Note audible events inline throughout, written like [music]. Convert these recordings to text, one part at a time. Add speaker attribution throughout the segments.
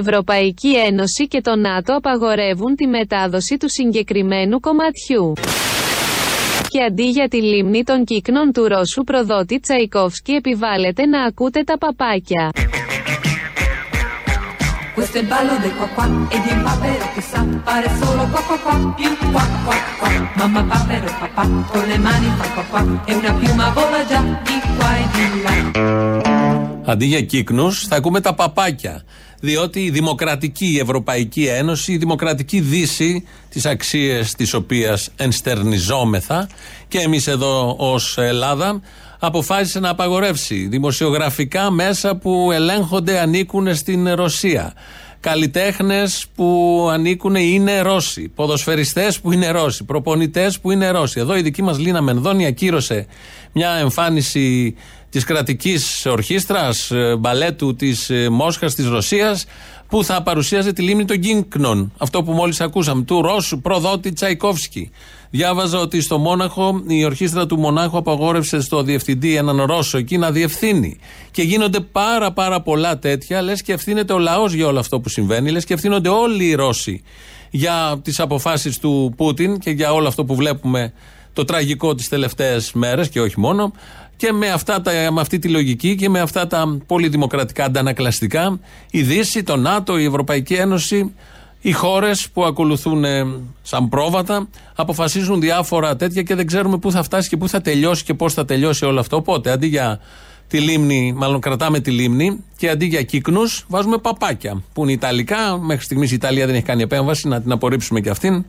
Speaker 1: Ευρωπαϊκή Ένωση και το ΝΑΤΟ απαγορεύουν τη μετάδοση του συγκεκριμένου κομματιού. Και αντί για τη λίμνη των κύκνων του Ρώσου προδότη Τσαϊκόφσκι επιβάλλεται να ακούτε τα παπάκια. Questo è il ballo del qua qua e di un papero che sa fare solo qua qua qua più qua qua qua. Mamma papero e papà con le mani fa qua qua e una piuma vola già di qua e di là. Αντί για κύκνους θα ακούμε τα παπάκια διότι η Δημοκρατική Ευρωπαϊκή Ένωση, η Δημοκρατική Δύση, τις αξίες της οποίας ενστερνιζόμεθα και εμείς εδώ ως Ελλάδα, αποφάσισε να απαγορεύσει δημοσιογραφικά μέσα που ελέγχονται ανήκουν στην Ρωσία. Καλλιτέχνες που ανήκουν είναι Ρώσοι. Ποδοσφαιριστές που είναι Ρώσοι. Προπονητές που είναι Ρώσοι. Εδώ η δική μας Λίνα Μενδώνη ακύρωσε μια εμφάνιση της κρατικής ορχήστρας ε, μπαλέτου της ε, Μόσχας της Ρωσίας που θα παρουσίαζε τη λίμνη των Γκίνκνων. Αυτό που μόλις ακούσαμε, του Ρώσου προδότη Τσαϊκόφσκι. Διάβαζα ότι στο Μόναχο η ορχήστρα του Μονάχου απαγόρευσε στο διευθυντή έναν Ρώσο εκεί να διευθύνει. Και γίνονται πάρα πάρα πολλά τέτοια, λες και ευθύνεται ο λαός για όλο αυτό που συμβαίνει, λες και ευθύνονται όλοι οι Ρώσοι για τις αποφάσεις του Πούτιν και για όλο αυτό που βλέπουμε το τραγικό τις τελευταίες μέρες και όχι μόνο. Και με, αυτά τα, με αυτή τη λογική και με αυτά τα πολύ δημοκρατικά αντανακλαστικά, η Δύση, το ΝΑΤΟ, η Ευρωπαϊκή Ένωση, οι χώρες που ακολουθούν ε, σαν πρόβατα αποφασίζουν διάφορα τέτοια και δεν ξέρουμε πού θα φτάσει και πού θα τελειώσει και πώς θα τελειώσει όλο αυτό. Οπότε αντί για τη λίμνη, μάλλον κρατάμε τη λίμνη και αντί για κύκνους βάζουμε παπάκια που είναι Ιταλικά. Μέχρι στιγμής η Ιταλία δεν έχει κάνει επέμβαση, να την απορρίψουμε και αυτήν.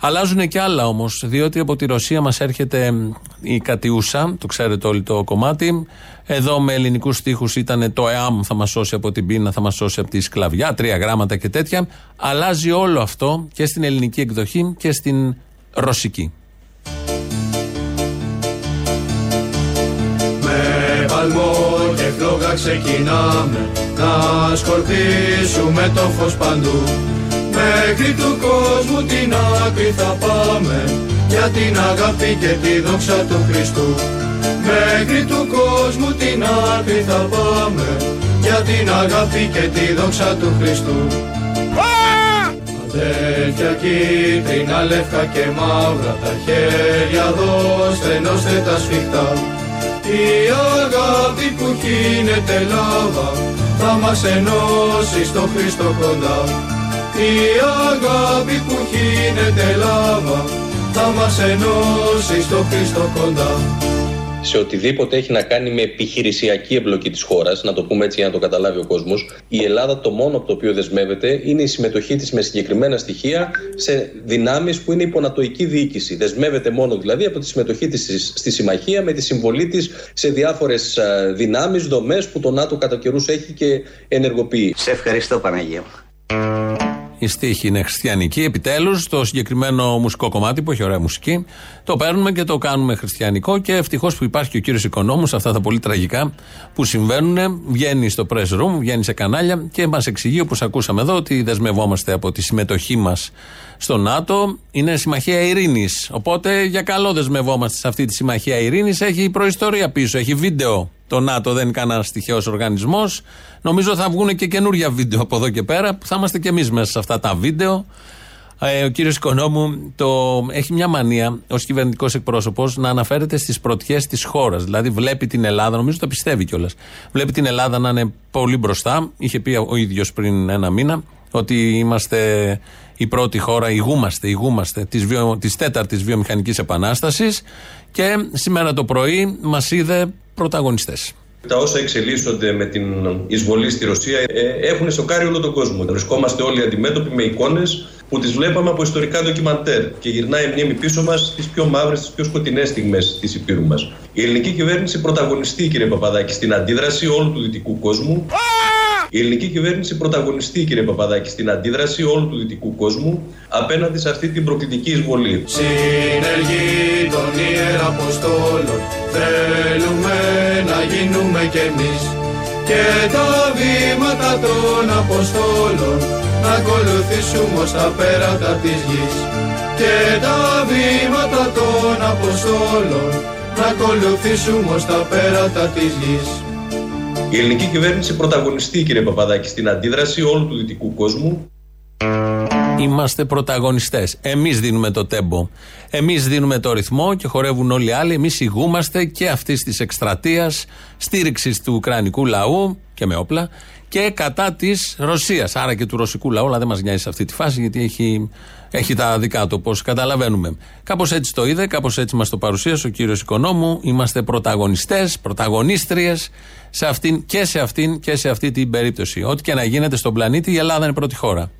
Speaker 1: Αλλάζουν και άλλα όμως, διότι από τη Ρωσία μας έρχεται η Κατιούσα, το ξέρετε όλοι το κομμάτι. Εδώ με ελληνικούς στίχους ήταν το ΕΑΜ θα μας σώσει από την πείνα, θα μας σώσει από τη σκλαβιά, τρία γράμματα και τέτοια. Αλλάζει όλο αυτό και στην ελληνική εκδοχή και στην ρωσική. Με παλμό και φλόγα ξεκινάμε να σκορπίσουμε το φως παντού Μέχρι του κόσμου την άκρη θα πάμε Για την αγάπη και τη δόξα του Χριστού. Μέχρι του κόσμου την άκρη θα πάμε Για την αγάπη και τη δόξα του Χριστού. Αδέρφια κίτρινα, λεύκα και μαύρα Τα χέρια δώστε, ενώστε τα σφιχτά. Η αγάπη που χύνεται λάβα Θα μας ενώσει στο Χριστό κοντά η αγάπη που χύνεται λάβα θα μας ενώσει στο Χριστό κοντά.
Speaker 2: Σε οτιδήποτε έχει να κάνει με επιχειρησιακή εμπλοκή της χώρας, να το πούμε έτσι για να το καταλάβει ο κόσμος, η Ελλάδα το μόνο από το οποίο δεσμεύεται είναι η συμμετοχή της με συγκεκριμένα στοιχεία σε δυνάμεις που είναι υπονατοική διοίκηση. Δεσμεύεται μόνο δηλαδή από τη συμμετοχή της στη συμμαχία με τη συμβολή της σε διάφορες δυνάμεις, δομές που το ΝΑΤΟ κατά καιρούς έχει και ενεργοποιεί.
Speaker 3: Σε ευχαριστώ, Παναγία.
Speaker 4: Η στίχη είναι χριστιανική. Επιτέλους, το συγκεκριμένο μουσικό κομμάτι που έχει ωραία μουσική, το παίρνουμε και το κάνουμε χριστιανικό. Και ευτυχώς που υπάρχει και ο κύριος Οικονόμους, αυτά τα πολύ τραγικά που συμβαίνουν. Βγαίνει στο press room, βγαίνει σε κανάλια και μας εξηγεί, όπως ακούσαμε εδώ, ότι δεσμευόμαστε από τη συμμετοχή μας στο ΝΑΤΟ. Είναι συμμαχία ειρήνης. Οπότε για καλό δεσμευόμαστε σε αυτή τη συμμαχία ειρήνης. Έχει προϊστορία πίσω, έχει βίντεο. Το ΝΑΤΟ δεν είναι κανένας τυχαίο οργανισμός. Νομίζω θα βγουν και καινούργια βίντεο από εδώ και πέρα που θα είμαστε και εμείς μέσα σε αυτά τα βίντεο. Ε, ο κύριος Οικονόμου το, έχει μια μανία ως κυβερνητικός εκπρόσωπος να αναφέρεται στις πρωτιές της χώρας. Δηλαδή, βλέπει την Ελλάδα, νομίζω το πιστεύει κιόλας. Βλέπει την Ελλάδα να είναι πολύ μπροστά. Είχε πει ο ίδιος πριν ένα μήνα ότι είμαστε η πρώτη χώρα, ηγούμαστε, ηγούμαστε της, βιο, της τέταρτης βιομηχανικής επανάστασης και σήμερα το πρωί μας είδε πρωταγωνιστές.
Speaker 2: Τα όσα εξελίσσονται με την εισβολή στη Ρωσία ε, έχουν σοκάρει όλο τον κόσμο. Βρισκόμαστε όλοι αντιμέτωποι με εικόνες που τις βλέπαμε από ιστορικά ντοκιμαντέρ και γυρνάει η μνήμη πίσω μας στις πιο μαύρες, στις πιο σκοτεινές στιγμές της υπήρου μας. Η ελληνική κυβέρνηση πρωταγωνιστεί, κύριε Παπαδάκη, στην αντίδραση όλου του δυτικού κόσμου. Η ελληνική κυβέρνηση πρωταγωνιστεί, κύριε Παπαδάκη, στην αντίδραση όλου του δυτικού κόσμου απέναντι σε αυτή την προκλητική εισβολή.
Speaker 5: Συνεργοί των Ιεραποστόλων θέλουμε να γίνουμε κι εμείς και τα βήματα των Αποστόλων να ακολουθήσουμε ως τα πέρατα της γης και τα βήματα των Αποστόλων να ακολουθήσουμε ως τα πέρατα της γης.
Speaker 2: Η ελληνική κυβέρνηση πρωταγωνιστεί, κύριε Παπαδάκη, στην αντίδραση όλου του δυτικού κόσμου.
Speaker 4: Είμαστε πρωταγωνιστές. Εμείς δίνουμε το τέμπο. Εμείς δίνουμε το ρυθμό και χορεύουν όλοι οι άλλοι. Εμείς ηγούμαστε και αυτής της εκστρατείας στήριξης του Ουκρανικού λαού και με όπλα και κατά της Ρωσίας. Άρα και του ρωσικού λαού, αλλά δεν μας νοιάζει σε αυτή τη φάση γιατί έχει, έχει τα δικά του, όπως καταλαβαίνουμε. Κάπως έτσι το είδε, κάπως έτσι μας το παρουσίασε ο κύριος Οικονόμου. Είμαστε πρωταγωνιστές, πρωταγωνίστριες σε αυτήν και σε αυτήν και σε αυτή την περίπτωση. Ό,τι και να γίνεται στον πλανήτη, η Ελλάδα είναι πρώτη χώρα.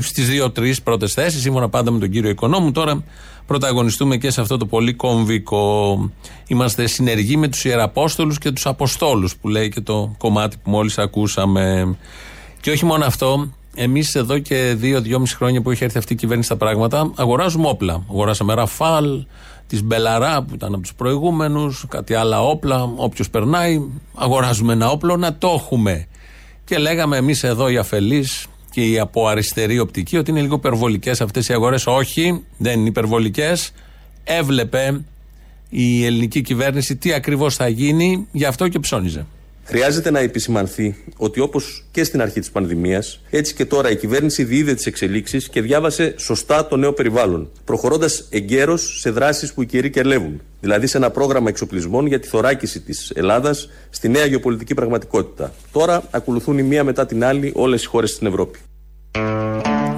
Speaker 4: Στις δύο-τρεις πρώτες θέσεις, σύμφωνα πάντα με τον κύριο Οικονόμου. Τώρα πρωταγωνιστούμε και σε αυτό το πολύ κομβικό. Είμαστε συνεργοί με τους ιεραποστόλους και τους Αποστόλους, που λέει και το κομμάτι που μόλις ακούσαμε. Και όχι μόνο αυτό, εμείς εδώ και δύο-δυόμιση χρόνια που έχει έρθει αυτή η κυβέρνηση στα πράγματα, αγοράζουμε όπλα. Αγοράσαμε Ραφάλ, τη Μπελαρά που ήταν από τους προηγούμενους, κάτι άλλα όπλα. Όποιος περνάει, αγοράζουμε ένα όπλο να το έχουμε. Και λέγαμε εμείς εδώ οι αφελείς, και η από αριστερή οπτική ότι είναι λίγο υπερβολικές αυτές οι αγορές. Όχι, δεν είναι υπερβολικές. Έβλεπε η ελληνική κυβέρνηση τι ακριβώς θα γίνει, γι' αυτό και ψώνιζε.
Speaker 2: Χρειάζεται να επισημανθεί ότι όπως και στην αρχή της πανδημίας, έτσι και τώρα η κυβέρνηση διείδε τις εξελίξεις και διάβασε σωστά το νέο περιβάλλον, προχωρώντας εγκαίρως σε δράσεις που οι καιροί κερλεύουν. Δηλαδή σε ένα πρόγραμμα εξοπλισμών για τη θωράκιση της Ελλάδας στη νέα γεωπολιτική πραγματικότητα. Τώρα ακολουθούν η μία μετά την άλλη όλες οι χώρες στην Ευρώπη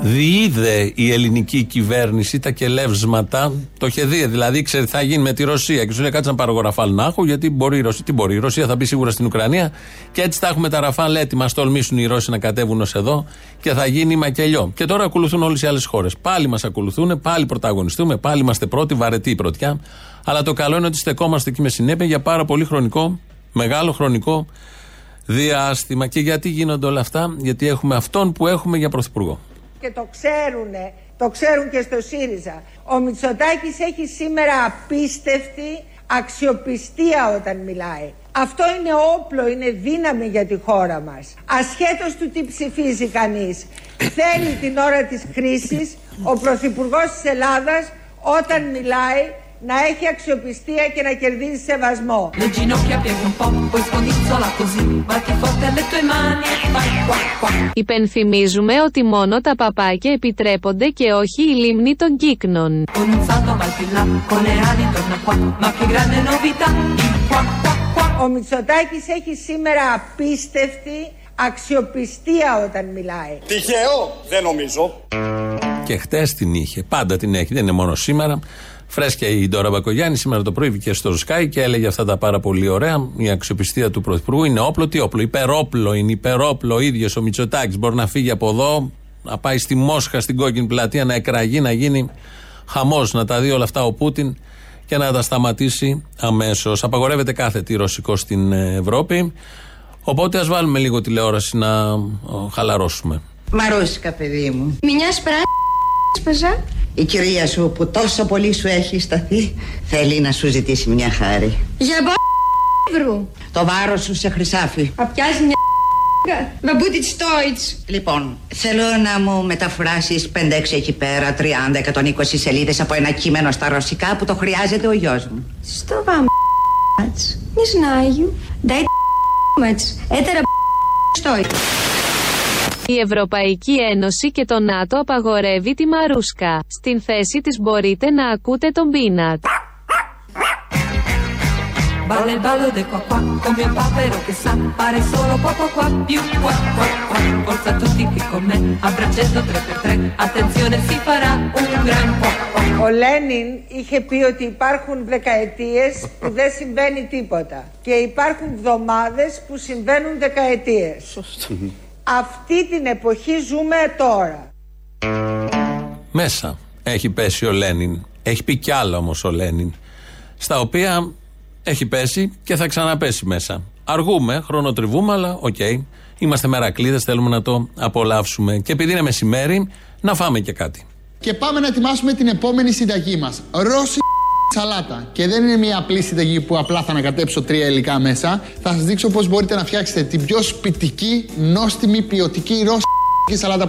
Speaker 4: διείδε η ελληνική κυβέρνηση τα κελεύσματα. Το είχε δει, δηλαδή ξέρει θα γίνει με τη Ρωσία. Και σου λέει κάτσε να πάρω εγώ ραφάλ να έχω, γιατί μπορεί η Ρωσία, τι μπορεί, η Ρωσία θα μπει σίγουρα στην Ουκρανία και έτσι θα έχουμε τα ραφάλ έτοιμα. Στολμήσουν οι Ρώσοι να κατέβουν ως εδώ και θα γίνει μακελιό. Και τώρα ακολουθούν όλες οι άλλες χώρες. Πάλι μας ακολουθούν, πάλι πρωταγωνιστούμε, πάλι είμαστε πρώτοι, βαρετοί η πρωτιά. Αλλά το καλό είναι ότι στεκόμαστε εκεί με συνέπεια για πάρα πολύ χρονικό, μεγάλο χρονικό διάστημα. Και γιατί γίνονται όλα αυτά, γιατί έχουμε αυτόν που έχουμε για πρωθυπουργό
Speaker 3: και το ξέρουν, το ξέρουν και στο ΣΥΡΙΖΑ. Ο Μητσοτάκης έχει σήμερα απίστευτη αξιοπιστία όταν μιλάει. Αυτό είναι όπλο, είναι δύναμη για τη χώρα μας. Ασχέτως του τι ψηφίζει κανείς. Θέλει την ώρα της κρίσης ο Πρωθυπουργός της Ελλάδας όταν μιλάει να έχει αξιοπιστία και να κερδίζει σεβασμό.
Speaker 6: Υπενθυμίζουμε ότι μόνο τα παπάκια επιτρέπονται και όχι η λίμνη των κύκνων.
Speaker 3: Ο Μητσοτάκης έχει σήμερα απίστευτη αξιοπιστία όταν μιλάει.
Speaker 7: Τυχαίο, δεν νομίζω.
Speaker 4: Και χτες την είχε, πάντα την έχει, δεν είναι μόνο σήμερα. Φρέσκια η Ντόρα Μπακογιάννη σήμερα το πρωί βγήκε στο Sky και έλεγε αυτά τα πάρα πολύ ωραία. Η αξιοπιστία του Πρωθυπουργού είναι όπλο. Τι όπλο, υπερόπλο είναι, υπερόπλο. Ο ίδιος ο Μητσοτάκης μπορεί να φύγει από εδώ, να πάει στη Μόσχα, στην κόκκινη πλατεία, να εκραγεί, να γίνει χαμός, να τα δει όλα αυτά ο Πούτιν και να τα σταματήσει αμέσως. Απαγορεύεται κάθε τι ρωσικό στην Ευρώπη. Οπότε ας βάλουμε λίγο τηλεόραση να χαλαρώσουμε.
Speaker 8: Μαρούσικα, παιδί μου.
Speaker 9: Μια σπρά.
Speaker 8: Η κυρία σου που τόσο πολύ σου έχει σταθεί θέλει να σου ζητήσει μια χάρη.
Speaker 9: Για μπα***βρου.
Speaker 8: Το βάρος σου σε χρυσάφι.
Speaker 9: Απιάζει μια Βαμπούτι στόιτς.
Speaker 8: Λοιπόν, θέλω να μου μεταφράσεις 5-6 εκεί πέρα, 30-120 σελίδες από ένα κείμενο στα ρωσικά που το χρειάζεται ο γιος μου.
Speaker 9: Στο βάμ Μη σνάγιου. Ντάι Έτερα στόιτ.
Speaker 6: Η Ευρωπαϊκή Ένωση και το ΝΑΤΟ απαγορεύει τη Μαρούσκα. Στην θέση της μπορείτε να ακούτε τον Πίνατ. Balla il ballo del qua qua come un papero che sa fare solo qua qua qua più qua qua qua Forza tutti qui con me a braccetto 3x3 attenzione si farà un gran qua qua
Speaker 3: Ο Λένιν είχε πει ότι υπάρχουν δεκαετίες που δεν συμβαίνει τίποτα και υπάρχουν εβδομάδες που συμβαίνουν δεκαετίες. Σωστό. Αυτή την εποχή ζούμε τώρα.
Speaker 4: Μέσα έχει πέσει ο Λένιν. Έχει πει κι άλλα όμως ο Λένιν. Στα οποία έχει πέσει και θα ξαναπέσει μέσα. Αργούμε, χρονοτριβούμε, αλλά οκ. Okay. Είμαστε μερακλήδες, θέλουμε να το απολαύσουμε. Και επειδή είναι μεσημέρι, να φάμε και κάτι.
Speaker 10: Και πάμε να ετοιμάσουμε την επόμενη συνταγή μας. Ρώσικη σαλάτα. Και δεν είναι μια απλή συνταγή που απλά θα ανακατέψω τρία υλικά μέσα. Θα σας δείξω πώς μπορείτε να φτιάξετε την πιο σπιτική, νόστιμη, ποιοτική ρώσικη σαλάτα.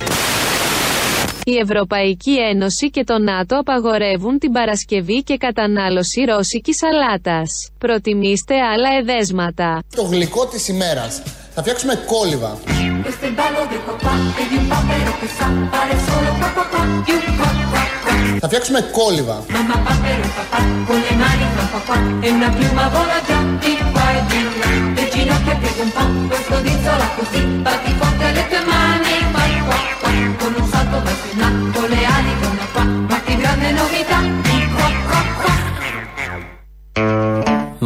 Speaker 11: Η Ευρωπαϊκή Ένωση και το ΝΑΤΟ απαγορεύουν την παρασκευή και κατανάλωση ρώσικης σαλάτας. Προτιμήστε άλλα εδέσματα.
Speaker 6: Το γλυκό της ημέρας. Θα φτιάξουμε κόλληβα. Θα φτιάξουμε κόλληβα. Con un salto verso in là, con le ali torna qua, ma che grande novità, di qua qua qua.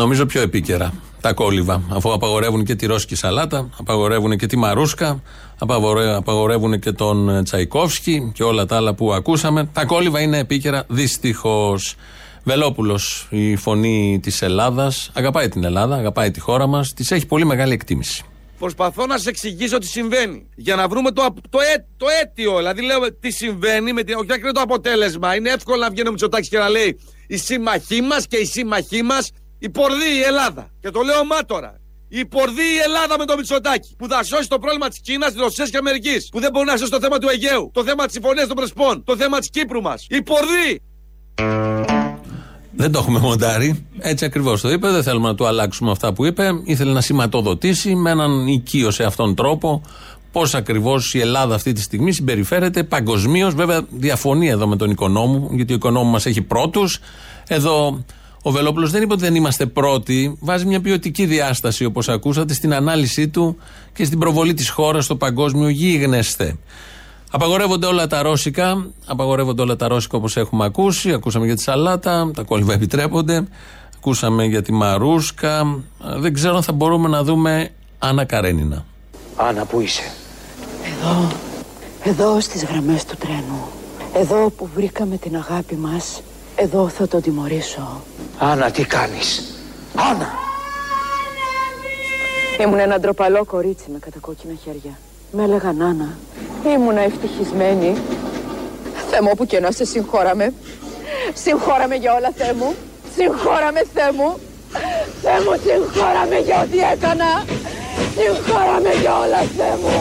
Speaker 6: Νομίζω πιο επίκαιρα τα κόλληβα. Αφού απαγορεύουν και τη ρώσικη σαλάτα, απαγορεύουν και τη μαρούσκα, απαγορεύουν και τον Τσαϊκόφσκι και όλα τα άλλα που ακούσαμε. Τα κόλληβα είναι επίκαιρα δυστυχώς. Βελόπουλος, η φωνή της Ελλάδας, αγαπάει την Ελλάδα, αγαπάει τη χώρα μας, της έχει πολύ μεγάλη εκτίμηση.
Speaker 12: Προσπαθώ να σα εξηγήσω τι συμβαίνει. Για να βρούμε το, το, έ, το αίτιο. Δηλαδή, λέω τι συμβαίνει, με την, όχι είναι το αποτέλεσμα. Είναι εύκολο να βγαίνει ο Μητσοτάκη και να λέει η σύμμαχή μας και η σύμμαχή μας η πορδί η Ελλάδα. Και το λέω μάτωρα. Η πορδί η Ελλάδα με το Μητσοτάκι. Που θα σώσει το πρόβλημα της Κίνας, της Ρωσίας και Αμερικής. Που δεν μπορεί να σώσει το θέμα του Αιγαίου. Το θέμα της συμφωνίας των Πρεσπών. Το θέμα της Κύπρου μας. Η πορδί.
Speaker 4: Δεν το έχουμε μοντάρει. Έτσι ακριβώς το είπε. Δεν θέλουμε να του αλλάξουμε αυτά που είπε. Ήθελε να σηματοδοτήσει με έναν οικείο σε αυτόν τρόπο πώς ακριβώς η Ελλάδα αυτή τη στιγμή συμπεριφέρεται παγκοσμίως. Βέβαια, διαφωνεί εδώ με τον οικονόμο, γιατί ο οικονόμο μας έχει πρώτους. Εδώ ο Βελόπουλος δεν είπε ότι δεν είμαστε πρώτοι. Βάζει μια ποιοτική διάσταση, όπως ακούσατε, στην ανάλυση του και στην προβολή της χώρας στο παγκόσμιο γίγνεσθε. Απαγορεύονται όλα τα ρώσικα, απαγορεύονται όλα τα ρώσικα όπως έχουμε ακούσει. Ακούσαμε για τη σαλάτα, τα κόλληβα επιτρέπονται. Ακούσαμε για τη μαρούσκα. Δεν ξέρω αν θα μπορούμε να δούμε Άννα Καρένινα.
Speaker 13: Άννα, πού είσαι;
Speaker 14: Εδώ, εδώ στις γραμμές του τρένου. Εδώ που βρήκαμε την αγάπη μας, εδώ θα τον τιμωρήσω.
Speaker 13: Άννα, τι κάνεις; Άννα!
Speaker 14: Ήμουν ένα ντροπαλό κορίτσι με κατακόκκινα χέρια. Με έλεγαν Άννα. Ήμουνα ευτυχισμένη. Θεέ μου που και να σε συγχώραμε. Συγχώραμε για όλα Θεέ μου. Συγχώραμε Θεέ μου. Θεέ μου συγχώραμε για ό,τι έκανα. Συγχώραμε για όλα Θεέ μου.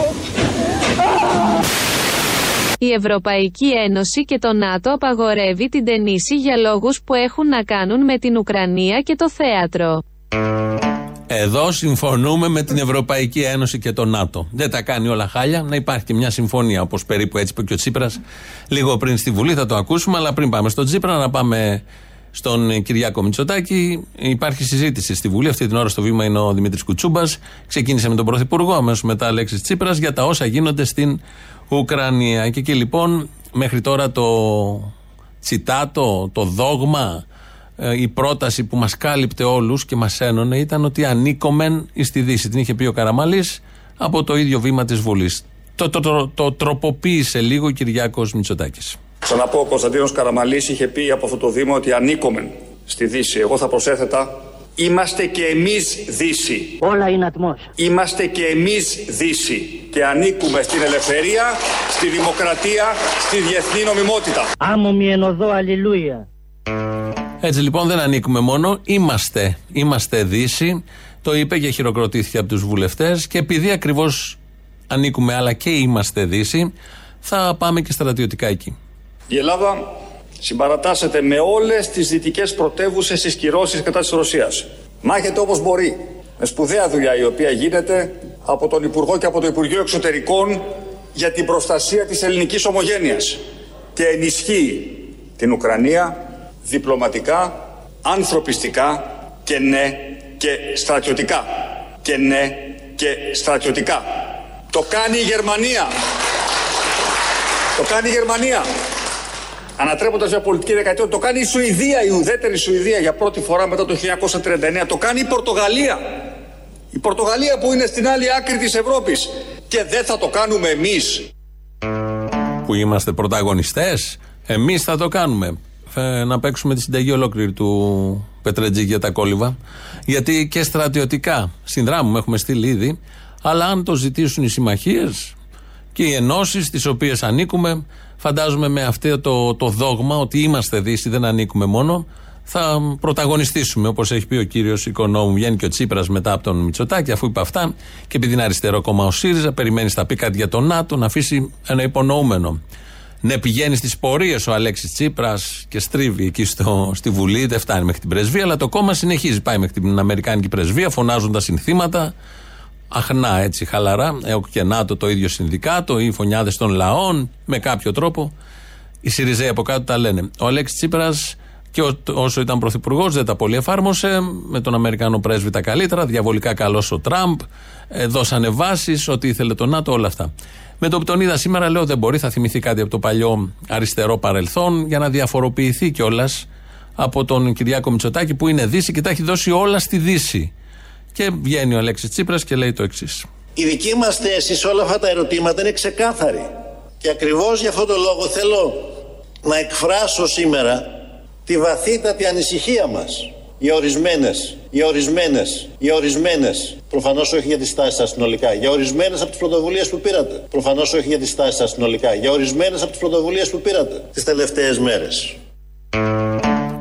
Speaker 11: Η Ευρωπαϊκή Ένωση και το ΝΑΤΟ απαγορεύει την ταινίση για λόγους που έχουν να κάνουν με την Ουκρανία και το θέατρο.
Speaker 4: Εδώ συμφωνούμε με την Ευρωπαϊκή Ένωση και το ΝΑΤΟ. Δεν τα κάνει όλα χάλια. Να υπάρχει και μια συμφωνία, όπως περίπου έτσι είπε και ο Τσίπρας λίγο πριν στη Βουλή. Θα το ακούσουμε. Αλλά πριν πάμε στον Τσίπρα, να πάμε στον Κυριάκο Μητσοτάκη. Υπάρχει συζήτηση στη Βουλή. Αυτή την ώρα στο βήμα είναι ο Δημήτρης Κουτσούμπας. Ξεκίνησε με τον Πρωθυπουργό, αμέσως μετά Αλέξης Τσίπρας, για τα όσα γίνονται στην Ουκρανία. Και εκεί λοιπόν, μέχρι τώρα το τσιτάτο, το δόγμα, ε, η πρόταση που μας κάλυπτε όλους και μας ένωνε ήταν ότι ανήκομεν στη Δύση. Την είχε πει ο Καραμαλής από το ίδιο βήμα της Βουλής. Το, το, το, το, τροποποίησε λίγο ο Κυριάκος Μητσοτάκης.
Speaker 7: Ξαναπώ, ο Κωνσταντίνος Καραμαλής είχε πει από αυτό το βήμα ότι ανήκομεν στη Δύση. Εγώ θα προσέθετα Είμαστε και εμείς Δύση.
Speaker 15: Όλα είναι ατμός.
Speaker 7: Είμαστε και εμείς Δύση. Και ανήκουμε στην ελευθερία, στη δημοκρατία, στη διεθνή νομιμότητα.
Speaker 15: Άμμο μη ενωδώ, αλληλούια.
Speaker 4: Έτσι λοιπόν δεν ανήκουμε μόνο, είμαστε. Είμαστε Δύση. Το είπε και χειροκροτήθηκε από τους βουλευτές και επειδή ακριβώς ανήκουμε αλλά και είμαστε Δύση, θα πάμε και στρατιωτικά εκεί.
Speaker 7: Η Ελλάδα συμπαρατάσσεται με όλες τις δυτικές πρωτεύουσες στις κυρώσεις κατά της Ρωσίας. Μάχεται όπως μπορεί, με σπουδαία δουλειά η οποία γίνεται από τον Υπουργό και από το Υπουργείο Εξωτερικών για την προστασία της ελληνικής ομογένειας και ενισχύει την Ουκρανία διπλωματικά, ανθρωπιστικά και ναι και στρατιωτικά. Και ναι και στρατιωτικά. Το κάνει η Γερμανία. Το κάνει η Γερμανία. Ανατρέποντας μια πολιτική δεκαετία, το κάνει η Σουηδία, η ουδέτερη Σουηδία για πρώτη φορά μετά το 1939. Το κάνει η Πορτογαλία. Η Πορτογαλία που είναι στην άλλη άκρη της Ευρώπης. Και δεν θα το κάνουμε εμείς.
Speaker 4: Που είμαστε πρωταγωνιστές, εμείς θα το κάνουμε. Ε, να παίξουμε τη συνταγή ολόκληρη του Πετρετζή για τα κόλληβα. Γιατί και στρατιωτικά συνδράμουμε, έχουμε στείλει ήδη. Αλλά αν το ζητήσουν οι συμμαχίες και οι ενώσεις τι οποίες ανήκουμε, φαντάζομαι με αυτό το, το δόγμα ότι είμαστε Δύση, δεν ανήκουμε μόνο, θα πρωταγωνιστήσουμε όπως έχει πει ο κύριος Οικονόμου. Βγαίνει και ο Τσίπρας μετά από τον Μητσοτάκη, αφού είπε αυτά. Και επειδή είναι αριστερό κόμμα ο ΣΥΡΙΖΑ, περιμένει θα πει κάτι για τον ΝΑΤΟ, να αφήσει ένα υπονοούμενο. Ναι, πηγαίνει στις πορείες ο Αλέξης Τσίπρας και στρίβει εκεί στο, στη Βουλή. Δεν φτάνει μέχρι την πρεσβεία, αλλά το κόμμα συνεχίζει. Πάει μέχρι την Αμερικάνικη πρεσβεία, φωνάζοντα συνθήματα. Αχνά έτσι, χαλαρά. Έχω και ΝΑΤΟ το ίδιο συνδικάτο ή φωνιάδες των λαών, με κάποιο τρόπο. Οι Σιριζέοι από κάτω τα λένε. Ο Αλέξης Τσίπρας και όσο ήταν πρωθυπουργός δεν τα πολύ εφάρμοσε. Με τον Αμερικάνο πρέσβη τα καλύτερα. Διαβολικά καλός ο Τραμπ. Ε, δώσανε βάσεις, ό,τι ήθελε το ΝΑΤΟ, όλα αυτά. Με το που τον είδα σήμερα, λέω δεν μπορεί, θα θυμηθεί κάτι από το παλιό αριστερό παρελθόν για να διαφοροποιηθεί κιόλας από τον Κυριάκο Μητσοτάκη που είναι Δύση και τα έχει δώσει όλα στη Δύση. Και βγαίνει ο Αλέξης Τσίπρας και λέει το εξής.
Speaker 16: Η δική μας θέση σε όλα αυτά τα ερωτήματα είναι ξεκάθαρη. Και ακριβώς για αυτόν τον λόγο θέλω να εκφράσω σήμερα τη βαθύτατη ανησυχία μας για ορισμένες, για ορισμένες, για ορισμένες. Προφανώς όχι για τι τάσει σας συνολικά. Για ορισμένες από τις πρωτοβουλίες που πήρατε. Προφανώς όχι για τι τάσει σας συνολικά. Για ορισμένες από τις πρωτοβουλίες που πήρατε τις τελευταίες μέρες.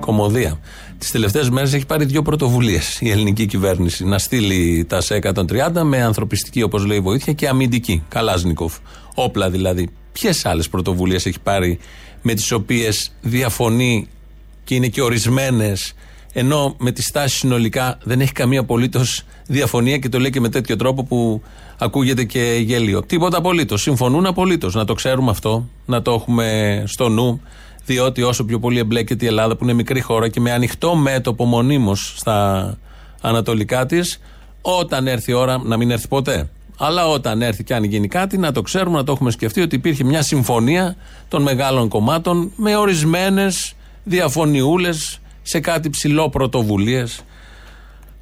Speaker 4: Κομμωδία. Τις τελευταίες μέρες έχει πάρει δύο πρωτοβουλίες η ελληνική κυβέρνηση. Να στείλει τα σε 130 με ανθρωπιστική, όπως λέει, βοήθεια και αμυντική. Καλάζνικοφ. Όπλα δηλαδή. Ποιες άλλες πρωτοβουλίες έχει πάρει με τις οποίες διαφωνεί και είναι και ορισμένες ενώ με τη στάση συνολικά δεν έχει καμία απολύτως διαφωνία και το λέει και με τέτοιο τρόπο που ακούγεται και γέλιο. Τίποτα απολύτως. Συμφωνούν απολύτως. Να το ξέρουμε αυτό, να το έχουμε στο νου, διότι όσο πιο πολύ εμπλέκεται η Ελλάδα, που είναι μικρή χώρα και με ανοιχτό μέτωπο μονίμως στα ανατολικά της, όταν έρθει η ώρα, να μην έρθει ποτέ. Αλλά όταν έρθει και αν γίνει κάτι, να το ξέρουμε, να το έχουμε σκεφτεί ότι υπήρχε μια συμφωνία των μεγάλων κομμάτων με ορισμένες διαφωνιούλες σε κάτι ψηλό πρωτοβουλίες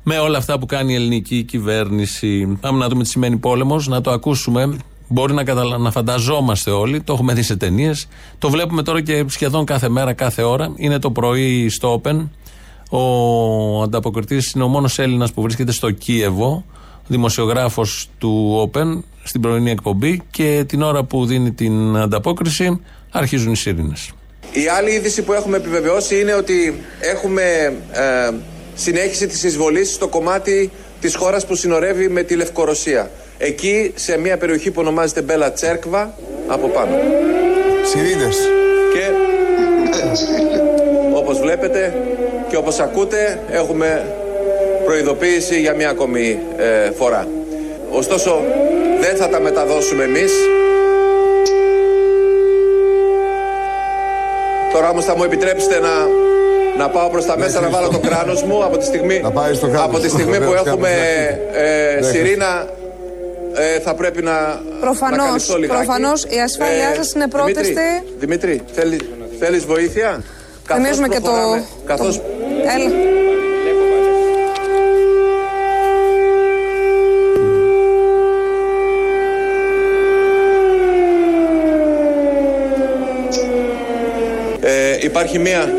Speaker 4: με όλα αυτά που κάνει η ελληνική κυβέρνηση. Πάμε να δούμε τι σημαίνει πόλεμος, να το ακούσουμε. Μπορεί να, καταλα... να φανταζόμαστε όλοι, το έχουμε δει σε ταινίες. Το βλέπουμε τώρα και σχεδόν κάθε μέρα, κάθε ώρα. Είναι το πρωί στο Open. Ο ανταποκριτής είναι ο μόνος Έλληνας που βρίσκεται στο Κίεβο, δημοσιογράφος του Open, στην πρωινή εκπομπή. Και την ώρα που δίνει την ανταπόκριση, αρχίζουν οι σύρινες.
Speaker 17: Η άλλη είδηση που έχουμε επιβεβαιώσει είναι ότι έχουμε ε, συνέχιση της εισβολής στο κομμάτι της χώρας που συνορεύει με τη Λευκορωσία. Εκεί, σε μια περιοχή που ονομάζεται Μπέλα Τσέρκβα, από πάνω.
Speaker 10: Σιρήνες.
Speaker 17: Και όπως βλέπετε και όπως ακούτε έχουμε προειδοποίηση για μια ακόμη ε, φορά. Ωστόσο δεν θα τα μεταδώσουμε εμείς Τώρα όμως θα μου επιτρέψετε να, να πάω προς τα μέσα να βάλω το κράνος μου από τη στιγμή, από τη στιγμή που [laughs] έχουμε ε, Σιρήνα ε, θα πρέπει να
Speaker 18: Προφανώς,
Speaker 17: να
Speaker 18: προφανώς η ασφάλειά ε, σας είναι πρώτη
Speaker 17: Δημήτρη, Δημήτρη θέλει, θέλεις βοήθεια;
Speaker 18: Θυμίζουμε και το...
Speaker 17: Καθώς... Το...
Speaker 18: Έλα.
Speaker 17: υπάρχει μία...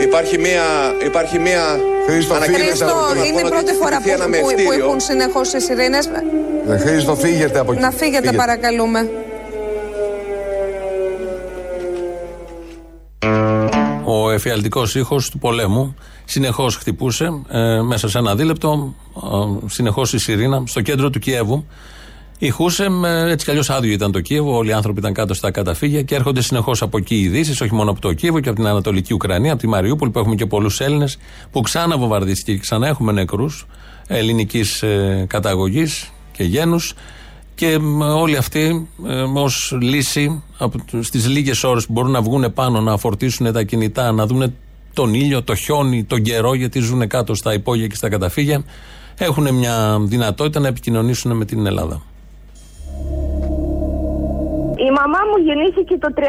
Speaker 17: Υπάρχει μία... Υπάρχει μία...
Speaker 18: Χρήστο, είναι η πρώτη φορά που, που, που έχουν συνεχώς οι σιρήνες.
Speaker 10: Ε, Χρήστο, φύγετε από εκεί.
Speaker 18: Να φύγετε, φύγετε. παρακαλούμε.
Speaker 4: Ο εφιαλτικός ήχος του πολέμου συνεχώς χτυπούσε ε, μέσα σε ένα δίλεπτο. Ε, συνεχώς η Σιρήνα στο κέντρο του Κιέβου Ηχούσε έτσι κι αλλιώς άδειο ήταν το Κίεβο, όλοι οι άνθρωποι ήταν κάτω στα καταφύγια και έρχονται συνεχώς από εκεί ειδήσεις, όχι μόνο από το Κίεβο και από την Ανατολική Ουκρανία, από τη Μαριούπολη που έχουμε και πολλούς Έλληνες που ξανά βομβαρδίστηκε και ξανά έχουμε νεκρούς ελληνικής ε, καταγωγής και γένους. Και όλοι αυτοί ε, ως λύση στις λίγες ώρες που μπορούν να βγουν πάνω, να φορτίσουν τα κινητά, να δουν τον ήλιο, το χιόνι, τον καιρό, γιατί ζουν κάτω στα υπόγεια και στα καταφύγια, έχουν μια δυνατότητα να επικοινωνήσουν με την Ελλάδα.
Speaker 19: Η μαμά μου γεννήθηκε το 39,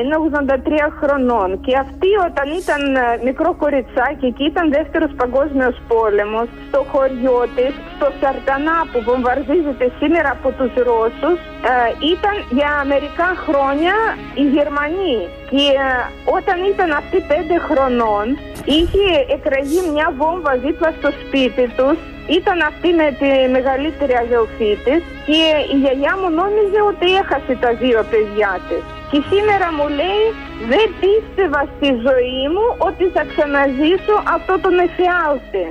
Speaker 19: είναι 83 χρονών. Και αυτή όταν ήταν ε, μικρό κοριτσάκι και ήταν δεύτερος παγκόσμιος πόλεμος στο χωριό της, στο Σαρτανά που βομβαρδίζεται σήμερα από τους Ρώσους ε, ήταν για μερικά χρόνια οι Γερμανοί. Και ε, όταν ήταν αυτή 5 χρονών είχε εκραγεί μια βόμβα δίπλα στο σπίτι τους ήταν αυτή με τη μεγαλύτερη αδελφή της και η γιαγιά μου νόμιζε ότι έχασε τα δύο παιδιά της. Και σήμερα μου λέει δεν πίστευα στη ζωή μου ότι θα ξαναζήσω αυτό τον εφιάλτη.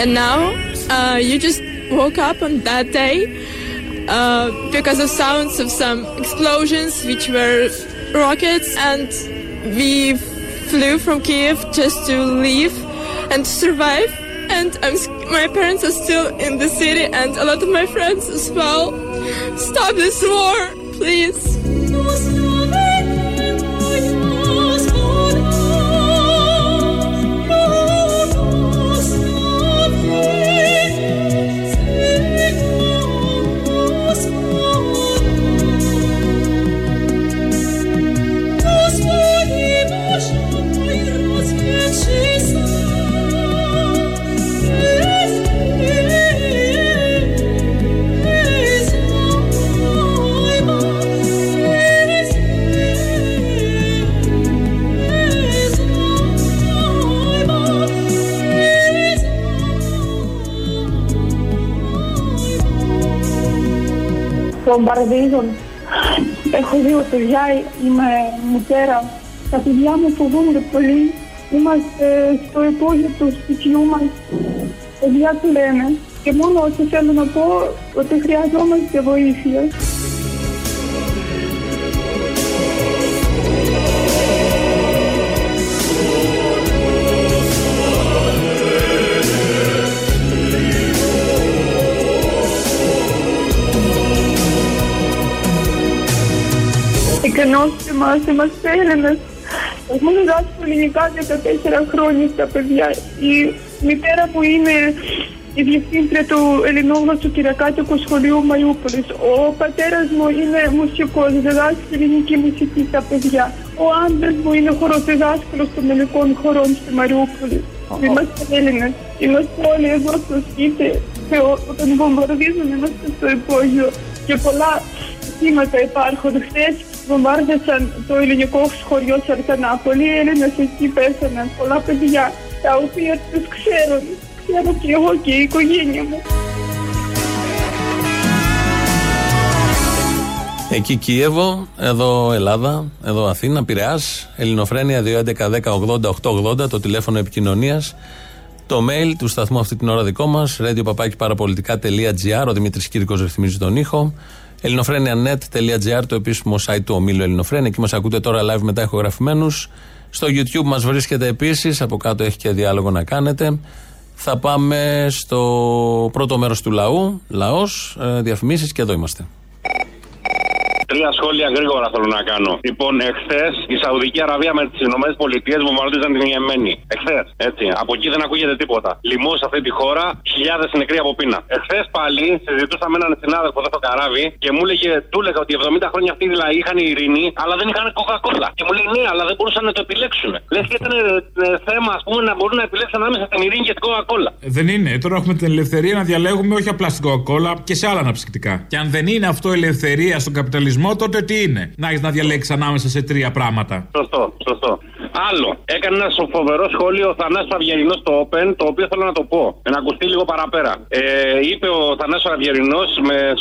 Speaker 20: And now uh, you just woke up on that day uh, because of sounds of some explosions, which were rockets, and we flew from Kiev just to leave and survive. And I'm, my parents are still in the city, and a lot of my friends as well. Stop this war, please.
Speaker 21: Βομβαρδίζουν. Έχω δύο παιδιά, είμαι μητέρα. Τα παιδιά μου φοβούνται πολύ. Είμαστε στο υπόγειο του σπιτιού μας. Παιδιά του λένε. Και μόνο όσο θέλω να πω ότι χρειαζόμαστε βοήθεια. Εκενώστε μας, είμαστε Έλληνες. Έχουμε διδάσκει ελληνικά για τα τέσσερα χρόνια στα παιδιά. Η μητέρα που είναι η διευθύντρια του ελληνόγλωσσου κυριακάτικου σχολείου Μαριούπολης. Ο πατέρας μου είναι μουσικός, διδάσκει ελληνική μουσική στα παιδιά. Ο άντρας μου είναι χοροδιδάσκαλος των ελληνικών χωρών στη Μαριούπολη. Είμαστε Έλληνες. Είμαστε όλοι εδώ στο σπίτι και όταν βομβαρδίζουν είμαστε στο υπόγειο και πολλά θύματα υπάρχουν. Χθε βομβάρδισαν το ελληνικό σχολείο Σαρτανά. Πολλοί Έλληνε εκεί πέσανε. Πολλά παιδιά τα οποία του ξέρουν. Ξέρω και εγώ και η οικογένεια μου.
Speaker 4: Εκεί Κίεβο, εδώ Ελλάδα, εδώ Αθήνα, Πειραιάς, Ελληνοφρένια 2.11.10.80.880, το τηλέφωνο επικοινωνίας, το mail του σταθμού αυτή την ώρα δικό μας, radio.papakiparapolitica.gr, ο Δημήτρης Κύρκος ρυθμίζει τον ήχο, ελληνοφρένια.net.gr, το επίσημο site του ομίλου Ελληνοφρένια. Εκεί μας ακούτε τώρα live μετά ηχογραφημένους. Στο YouTube μας βρίσκεται επίσης, από κάτω έχει και διάλογο να κάνετε. Θα πάμε στο πρώτο μέρος του λαού, λαός, ε, διαφημίσεις και εδώ είμαστε.
Speaker 22: Τρία σχόλια γρήγορα θέλω να κάνω. Λοιπόν, εχθές η Σαουδική Αραβία με τις Ηνωμένες Πολιτείες βομβαρδίζαν την Ιεμένη. Εχθές, έτσι. Από εκεί δεν ακούγεται τίποτα. Λοιμό σε αυτή τη χώρα, χιλιάδες νεκροί από πείνα. Εχθές πάλι συζητούσα με έναν συνάδελφο εδώ στο καράβι και μου έλεγε, του έλεγα ότι 70 χρόνια αυτοί δηλαδή είχαν ειρήνη, αλλά δεν είχαν κοκακόλα. Και μου λέει ναι, αλλά δεν μπορούσαν να το επιλέξουν. Λες και ήταν ε, θέμα, ας πούμε, να μπορούν να επιλέξουν ανάμεσα στην ειρήνη και την κοκακόλα.
Speaker 23: Δεν είναι. Τώρα έχουμε την ελευθερία να διαλέγουμε όχι απλά στην κοκακόλα και σε άλλα αναψυκτικά. Και αν δεν είναι αυτό ελευθερία στον καπιταλισμό, τότε τι είναι; Να έχεις να διαλέξεις ανάμεσα σε τρία πράγματα.
Speaker 22: Σωστό, σωστό. Άλλο. Έκανε ένα φοβερό σχόλιο ο Θανάσης Αυγερινό στο Open, το οποίο θέλω να το πω. Να ακουστεί λίγο παραπέρα. Ε, είπε ο Θανάσης Αυγερινό,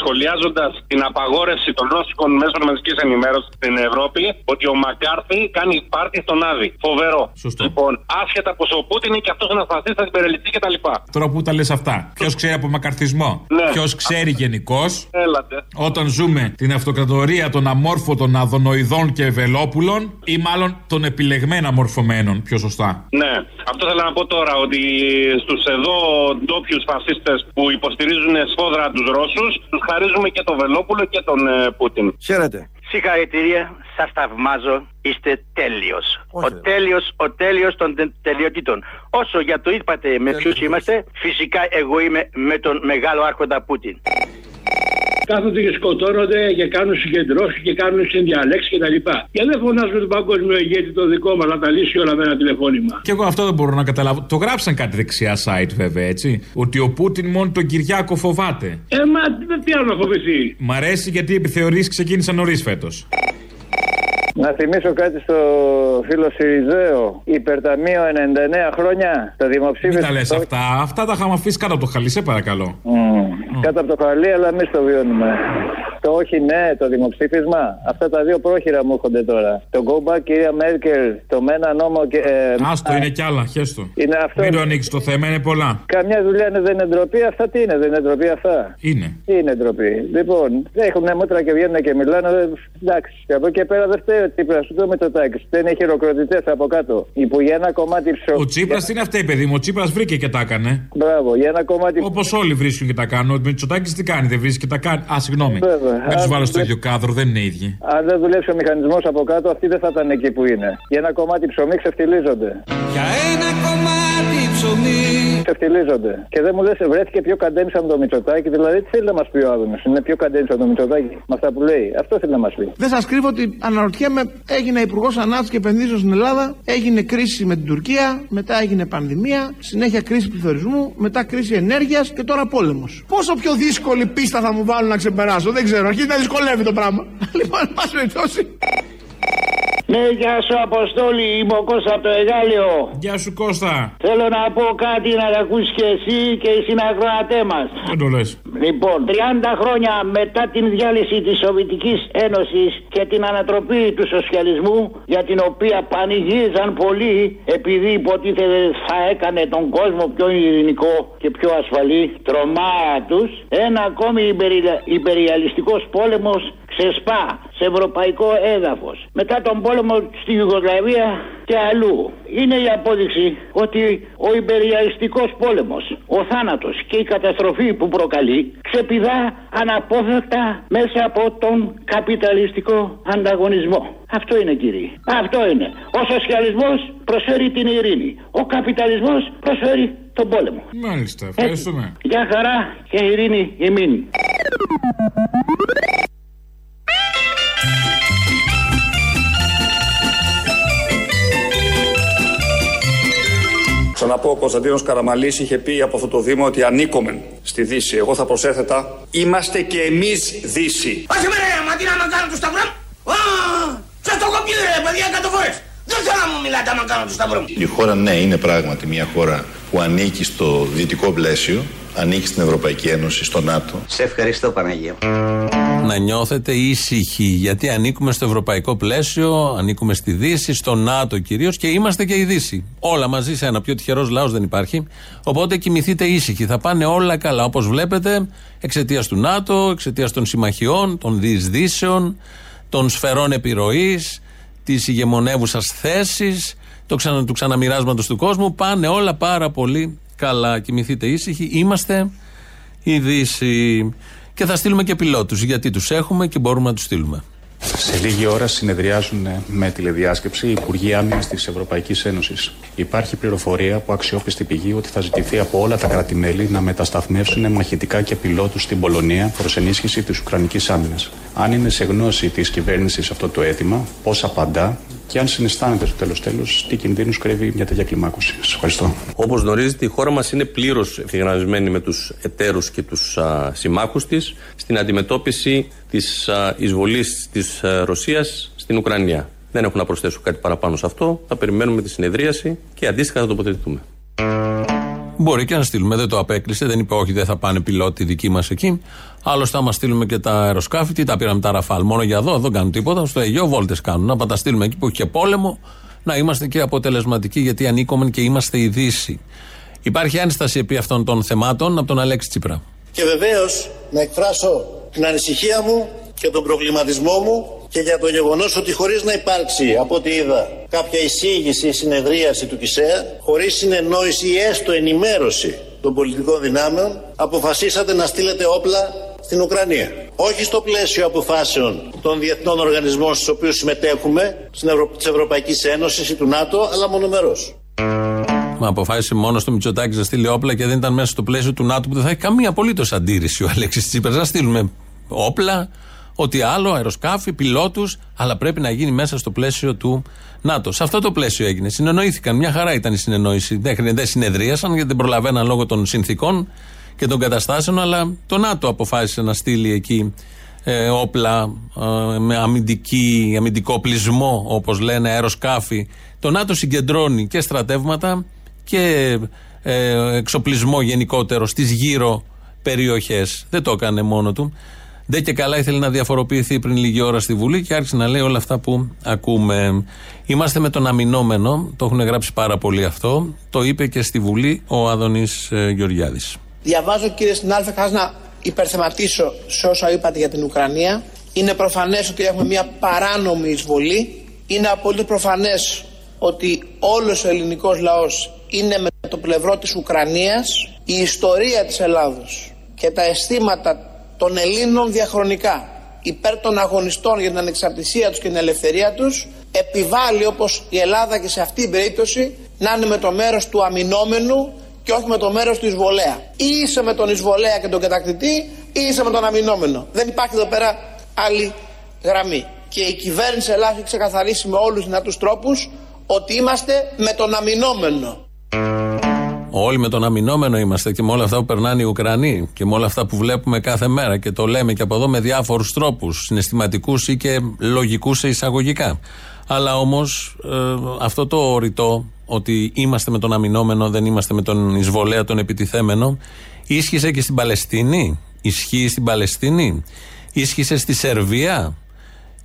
Speaker 22: σχολιάζοντας την απαγόρευση των ρώσικων μέσων μαζικής ενημέρωσης στην Ευρώπη, ότι ο Μακάρθι κάνει πάρτι στον Άδη. Φοβερό.
Speaker 23: Σωστό.
Speaker 22: Λοιπόν, άσχετα πως ο Πούτιν είναι και αυτός ένας φασίστας, συμπεριληπτή κτλ.
Speaker 23: Τώρα που τα λες αυτά. Ποιος ξέρει από μακαρθισμό;
Speaker 22: Ναι.
Speaker 23: Ποιος ξέρει γενικώς;
Speaker 22: Έλατε.
Speaker 23: Όταν ζούμε την αυτοκρατορία των αμόρφωτων αδονοειδών και ευελόπουλων ή μάλλον των επιλεγμένα μορφωμένων, πιο σωστά.
Speaker 22: Ναι, αυτό θέλω να πω τώρα ότι στους εδώ ντόπιους φασίστες που υποστηρίζουν σφόδρα τους Ρώσους, τους χαρίζουμε και τον Βελόπουλο και τον ε, Πούτιν.
Speaker 24: Χαίρετε. Συγχαρητήρια, σας θαυμάζω. Είστε τέλειος. Ο τέλειος, ο τέλειος των τε, τελειοτήτων. Όσο για το είπατε με ποιους είμαστε, φυσικά εγώ είμαι με τον μεγάλο άρχοντα Πούτιν
Speaker 25: κάθονται και σκοτώνονται και κάνουν συγκεντρώσεις και κάνουν συνδιαλέξεις κτλ. Και δεν φωνάζουν τον παγκόσμιο ηγέτη το δικό μας να τα λύσει όλα με ένα τηλεφώνημα.
Speaker 23: Και εγώ αυτό δεν μπορώ να καταλάβω. Το γράψαν κάτι δεξιά site βέβαια έτσι. Ότι ο Πούτιν μόνο τον Κυριάκο φοβάται.
Speaker 25: Ε, μα τι άλλο να φοβηθεί.
Speaker 23: Μ' αρέσει γιατί οι επιθεωρήσεις ξεκίνησαν νωρίς φέτος.
Speaker 26: Να θυμίσω κάτι στο φίλο Σιριζέο. Υπερταμείο 99 χρόνια. Το δημοψήφισμα.
Speaker 23: Μην τα λες αυτά. Αυτά τα είχαμε αφήσει κάτω από το χαλί, σε παρακαλώ.
Speaker 26: Mm. Mm. Κάτω από το χαλί, αλλά εμείς το βιώνουμε. Το όχι ναι, το δημοψήφισμα. Αυτά τα δύο πρόχειρα μου έρχονται τώρα. Το go back, κυρία Μέρκελ, το μένα νόμο και. Ε,
Speaker 23: Άστο, είναι κι άλλα, χέστο.
Speaker 26: Είναι αυτό.
Speaker 23: Μην το ανοίξεις το θέμα, είναι πολλά.
Speaker 26: Καμιά δουλειά είναι, δεν είναι ντροπή, αυτά τι είναι, δεν είναι ντροπή αυτά;
Speaker 23: Είναι.
Speaker 26: Τι είναι ντροπή; Λοιπόν, έχουν μότρα και βγαίνουν και μιλάνε. Εντάξει. Και από εκεί πέρα δεν φταίει ο Τσίπρα, ούτε ο Μητσοτάκη. Δεν είναι χειροκροτητές από κάτω. Που για ένα κομμάτι ψωμί.
Speaker 23: Ο Τσίπρας τι είναι αυτή, παιδί μου. Ο Τσίπρας βρήκε και τα έκανε.
Speaker 26: Μπράβο, για ένα κομμάτι.
Speaker 23: Όπως όλοι βρίσκουν και τα κάνουν. Ο Μητσοτάκης τι κάνει, δεν βρίσκει και τα κάνει. Α, συγγνώμη. Δεν τους βάλω στο ίδιο κάδρο, δεν είναι ίδιοι.
Speaker 26: Αν δεν δουλέψει ο μηχανισμός από κάτω, αυτοί δεν θα ήταν εκεί που είναι. Για ένα κομμάτι ψωμί ξεφτιλίζονται.
Speaker 27: Για ένα κομμάτι ψωμί.
Speaker 26: Ξεφτιλίζονται. Και δεν μου λες, βρέθηκε πιο καντένι από το Μητσοτάκη. Δηλαδή, τι θέλει να μας πει ο Άδωνος. Είναι πιο καντένι από το Μητσοτάκη. Με αυτά που λέει. Αυτό θέλει να μας πει.
Speaker 27: Δεν σας κρύβω ότι αναρωτιέμαι, έγινε υπουργός Ανάπτυξη και επενδύσεων στην Ελλάδα, έγινε κρίση με την Τουρκία, μετά έγινε πανδημία, συνέχεια κρίση πληθωρισμού, μετά κρίση ενέργειας και τώρα πόλεμος. Πόσο πιο δύσκολη πίστα θα μου βάλουν να ξεπεράσω, δεν ξέρω. Αρχίζει να δυσκολεύει το πράγμα. [laughs] Λοιπόν, πάση περιπτώσει.
Speaker 28: Ναι, γεια σου Αποστόλη, είμαι ο Κώστας από το Εγάλιο.
Speaker 23: Γεια σου Κώστα.
Speaker 28: Θέλω να πω κάτι να τα ακούσεις και εσύ και οι συνακροατέ μας.
Speaker 23: Δεν το λες.
Speaker 28: Λοιπόν, 30 χρόνια μετά την διάλυση της Σοβιετική Ένωσης και την ανατροπή του σοσιαλισμού, για την οποία πανηγύριζαν πολλοί επειδή υποτίθεται θα έκανε τον κόσμο πιο ειρηνικό και πιο ασφαλή, τρομάρα τους, ένα ακόμη υπεριαλιστικός πόλεμος ξεσπά σε ευρωπαϊκό έδαφος. Μετά τον πόλεμο στη Ιουγκοσλαβία και αλλού. Είναι η απόδειξη ότι ο υπεριαλιστικός πόλεμος, ο θάνατος και η καταστροφή που προκαλεί ξεπηδά αναπόφευκτα μέσα από τον καπιταλιστικό ανταγωνισμό. Αυτό είναι κύριε. Αυτό είναι. Ο σοσιαλισμός προσφέρει την ειρήνη. Ο καπιταλισμός προσφέρει τον πόλεμο.
Speaker 23: Μάλιστα, ευχαριστούμε.
Speaker 28: Έτσι. Γεια χαρά και ειρήνη ημίν.
Speaker 7: Ξαναπώ, ο Κωνσταντίνος Καραμαλής είχε πει από αυτό το βήμα ότι ανήκομεν στη Δύση. Εγώ θα προσέθετα, είμαστε και εμείς Δύση.
Speaker 27: Όχι με ρε, μα τι να με κάνω του σταυρό; Σας το κοπεί ρε, παιδιά, εκατό φορές. Δεν θέλω να μου μιλάτε άμα κάνω του σταυρό.
Speaker 29: Η χώρα, ναι, είναι πράγματι μια χώρα που ανήκει στο δυτικό πλαίσιο, ανήκει στην Ευρωπαϊκή Ένωση, στο ΝΑΤΟ.
Speaker 30: Σε ευχαριστώ, Παναγία.
Speaker 4: Να νιώθετε ήσυχοι, γιατί ανήκουμε στο ευρωπαϊκό πλαίσιο, ανήκουμε στη Δύση, στο ΝΑΤΟ κυρίως και είμαστε και η Δύση. Όλα μαζί σε ένα πιο τυχερός λαός δεν υπάρχει. Οπότε κοιμηθείτε ήσυχοι. Θα πάνε όλα καλά. Όπως βλέπετε, εξαιτίας του ΝΑΤΟ, εξαιτίας των συμμαχιών, των διεισδύσεων, των σφαιρών επιρροής, της ηγεμονεύουσας θέσης, ξανα, του ξαναμοιράσματος του κόσμου. Πάνε όλα πάρα πολύ καλά. Κοιμηθείτε ήσυχοι. Είμαστε η Δύση. Και θα στείλουμε και πιλότους, γιατί τους έχουμε και μπορούμε να τους στείλουμε.
Speaker 31: Σε λίγη ώρα συνεδριάζουν με τηλεδιάσκεψη οι Υπουργοί Άμυνας της Ευρωπαϊκής Ένωσης. Υπάρχει πληροφορία από αξιόπιστη πηγή ότι θα ζητηθεί από όλα τα κράτη-μέλη να μετασταθμεύσουν μαχητικά και πιλότους στην Πολωνία προς ενίσχυση της Ουκρανικής άμυνας. Αν είναι σε γνώση της κυβέρνησης αυτό το αίτημα, πώς απαντά και αν συναισθάνεται στο τέλος τέλος τι κινδύνους κρύβει μια τέτοια κλιμάκωση. Σας ευχαριστώ.
Speaker 32: Όπως γνωρίζετε, η χώρα μας είναι πλήρως ευθυγραμμισμένη με τους εταίρους και τους συμμάχους της στην αντιμετώπιση της εισβολής της Ρωσίας στην Ουκρανία. Δεν έχω να προσθέσω κάτι παραπάνω σε αυτό. Θα περιμένουμε τη συνεδρίαση και αντίστοιχα θα τοποθετηθούμε.
Speaker 4: Μπορεί και να στείλουμε. Δεν το απέκλεισε. Δεν είπε όχι, δεν θα πάνε πιλότοι δικοί μας εκεί. Άλλωστε, άμα στείλουμε και τα αεροσκάφη, τι τα πήραμε τα ραφάλ. Μόνο για εδώ, δεν κάνουν τίποτα. Στο Αιγαίο βόλτες κάνουν. Να τα στείλουμε εκεί που έχει και πόλεμο, να είμαστε και αποτελεσματικοί, γιατί ανήκουμε και είμαστε η Δύση. Υπάρχει ένσταση επί αυτών των θεμάτων από τον Αλέξη Τσίπρα.
Speaker 16: Και βεβαίως να εκφράσω την ανησυχία μου και τον προβληματισμό μου και για το γεγονός ότι χωρίς να υπάρξει, από ό,τι είδα, κάποια εισήγηση ή συνεδρίαση του ΚΙΣΕΑ, χωρίς συνεννόηση ή έστω ενημέρωση των πολιτικών δυνάμεων, αποφασίσατε να στείλετε όπλα στην Ουκρανία. Όχι στο πλαίσιο αποφάσεων των διεθνών οργανισμών στους οποίους συμμετέχουμε, Ευρω... της Ευρωπαϊκής Ένωσης ή του ΝΑΤΟ, αλλά μονομερός.
Speaker 4: Μα αποφάσισε μόνο του Μητσοτάκη να στείλει όπλα και δεν ήταν μέσα στο πλαίσιο του ΝΑΤΟ που δεν θα έχει καμία απολύτως αντίρρηση ο Αλέξης Τσίπρας. Να στείλουμε όπλα, ό,τι άλλο, αεροσκάφη, πιλότους, αλλά πρέπει να γίνει μέσα στο πλαίσιο του ΝΑΤΟ. Σε αυτό το πλαίσιο έγινε. Συνεννοήθηκαν. Μια χαρά ήταν η συνεννόηση. Δεν, δεν συνεδρίασαν γιατί δεν προλαβαίναν λόγω των συνθήκων και των καταστάσεων, αλλά το ΝΑΤΟ αποφάσισε να στείλει εκεί ε, όπλα ε, με αμυντική, αμυντικό πλεισμό, όπως λένε, αεροσκάφη. Το ΝΑΤΟ συγκεντρώνει και στρατεύματα και ε, εξοπλισμό γενικότερο στις γύρω περιοχές. Δεν το έκανε μόνο του. Δεν και καλά ήθελε να διαφοροποιηθεί πριν λίγη ώρα στη Βουλή και άρχισε να λέει όλα αυτά που ακούμε. Είμαστε με τον αμυνόμενο, το έχουν γράψει πάρα πολύ αυτό. Το είπε και στη Βουλή ο Άδωνης ε, Γεωργιάδης.
Speaker 27: Διαβάζω κύριε συνάδελφε, χάζω να υπερθεματίσω σε όσα είπατε για την Ουκρανία. Είναι προφανές ότι έχουμε μια παράνομη εισβολή. Είναι απολύτως προφανές ότι όλος ο ελληνικός λαός είναι με το πλευρό της Ουκρανίας. Η ιστορία της Ελλάδος και τα αισθήματα των Ελλήνων διαχρονικά υπέρ των αγωνιστών για την ανεξαρτησία τους και την ελευθερία τους επιβάλλει όπως η Ελλάδα και σε αυτή την περίπτωση να είναι με το μέρος του αμυνόμενου και όχι με το μέρος του εισβολέα. Ή είσαι με τον εισβολέα και τον κατακτητή ή είσαι με τον αμυνόμενο. Δεν υπάρχει εδώ πέρα άλλη γραμμή. Και η κυβέρνηση Ελλάδα έχει ξεκαθαρίσει με όλους τους δυνατούς τρόπους ότι είμαστε με τον αμυνόμενο.
Speaker 4: Όλοι με τον αμυνόμενο είμαστε και με όλα αυτά που περνάνε οι Ουκρανοί και με όλα αυτά που βλέπουμε κάθε μέρα και το λέμε και από εδώ με διάφορους τρόπους, συναισθηματικούς ή και λογικούς σε εισαγωγικά. Αλλά όμως ε, αυτό το ρητό ότι είμαστε με τον αμυνόμενο, δεν είμαστε με τον εισβολέα, τον επιτιθέμενο, ίσχυσε και στην Παλαιστίνη. Ισχύει στην Παλαιστίνη. Ίσχυσε στη Σερβία.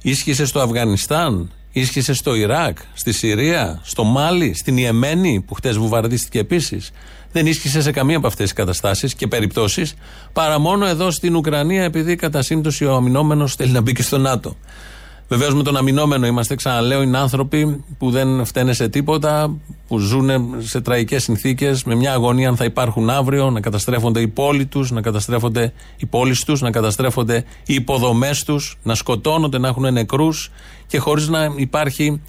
Speaker 4: Ίσχυσε στο Αφγανιστάν. Ίσχυσε στο Ιράκ, στη Συρία, στο Μάλι, στην Ιεμένη που χτες βουβαρδίστηκε επίσης. Δεν ίσχυσε σε καμία από αυτές τις καταστάσεις και περιπτώσεις, παρά μόνο εδώ στην Ουκρανία, επειδή κατά σύμπτωση ο αμυνόμενος θέλει να μπει και στο ΝΑΤΟ. Βεβαίως με τον αμυνόμενο είμαστε, ξαναλέω, είναι άνθρωποι που δεν φταίνε σε τίποτα, που ζουν σε τραγικές συνθήκες, με μια αγωνία αν θα υπάρχουν αύριο, να καταστρέφονται οι πόλοι τους, να καταστρέφονται οι πόλεις τους, να καταστρέφονται οι υποδομές τους, να σκοτώνονται, να έχουν νεκρούς και χωρίς να υπάρχει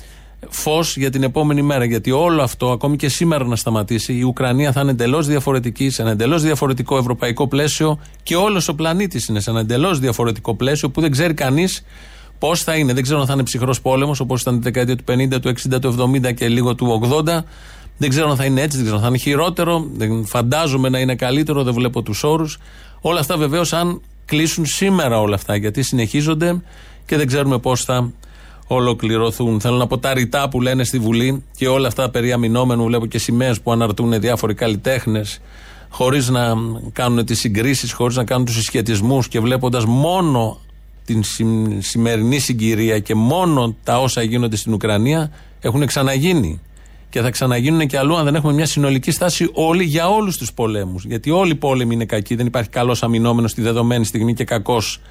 Speaker 4: φως για την επόμενη μέρα. Γιατί όλο αυτό, ακόμη και σήμερα να σταματήσει, η Ουκρανία θα είναι εντελώς διαφορετική, σε ένα εντελώς διαφορετικό ευρωπαϊκό πλαίσιο και όλος ο πλανήτης είναι σε ένα εντελώς διαφορετικό πλαίσιο που δεν ξέρει κανείς Πώς θα είναι, δεν ξέρω αν θα είναι ψυχρός πόλεμος όπως ήταν τη δεκαετία του 50, του 60, του 70 και λίγο του 80. Δεν ξέρω αν θα είναι έτσι, δεν ξέρω αν θα είναι χειρότερο. Δεν φαντάζομαι να είναι καλύτερο, δεν βλέπω τους όρους. Όλα αυτά βεβαίως αν κλείσουν σήμερα όλα αυτά, γιατί συνεχίζονται και δεν ξέρουμε πώς θα ολοκληρωθούν. Θέλω να πω τα ρητά που λένε στη Βουλή και όλα αυτά περί αμυνόμενου. Βλέπω και σημαίες που αναρτούν διάφοροι καλλιτέχνες, χωρίς να κάνουν τις συγκρίσεις, χωρίς να κάνουν τους συσχετισμούς και βλέποντας μόνο την σημερινή συγκυρία και μόνο τα όσα γίνονται στην Ουκρανία έχουν ξαναγίνει. Και θα ξαναγίνουν και αλλού αν δεν έχουμε μια συνολική στάση όλοι για όλους τους πολέμους. Γιατί όλοι οι πόλεμοι είναι κακοί. Δεν υπάρχει καλός αμυνόμενος στη δεδομένη στιγμή και κακός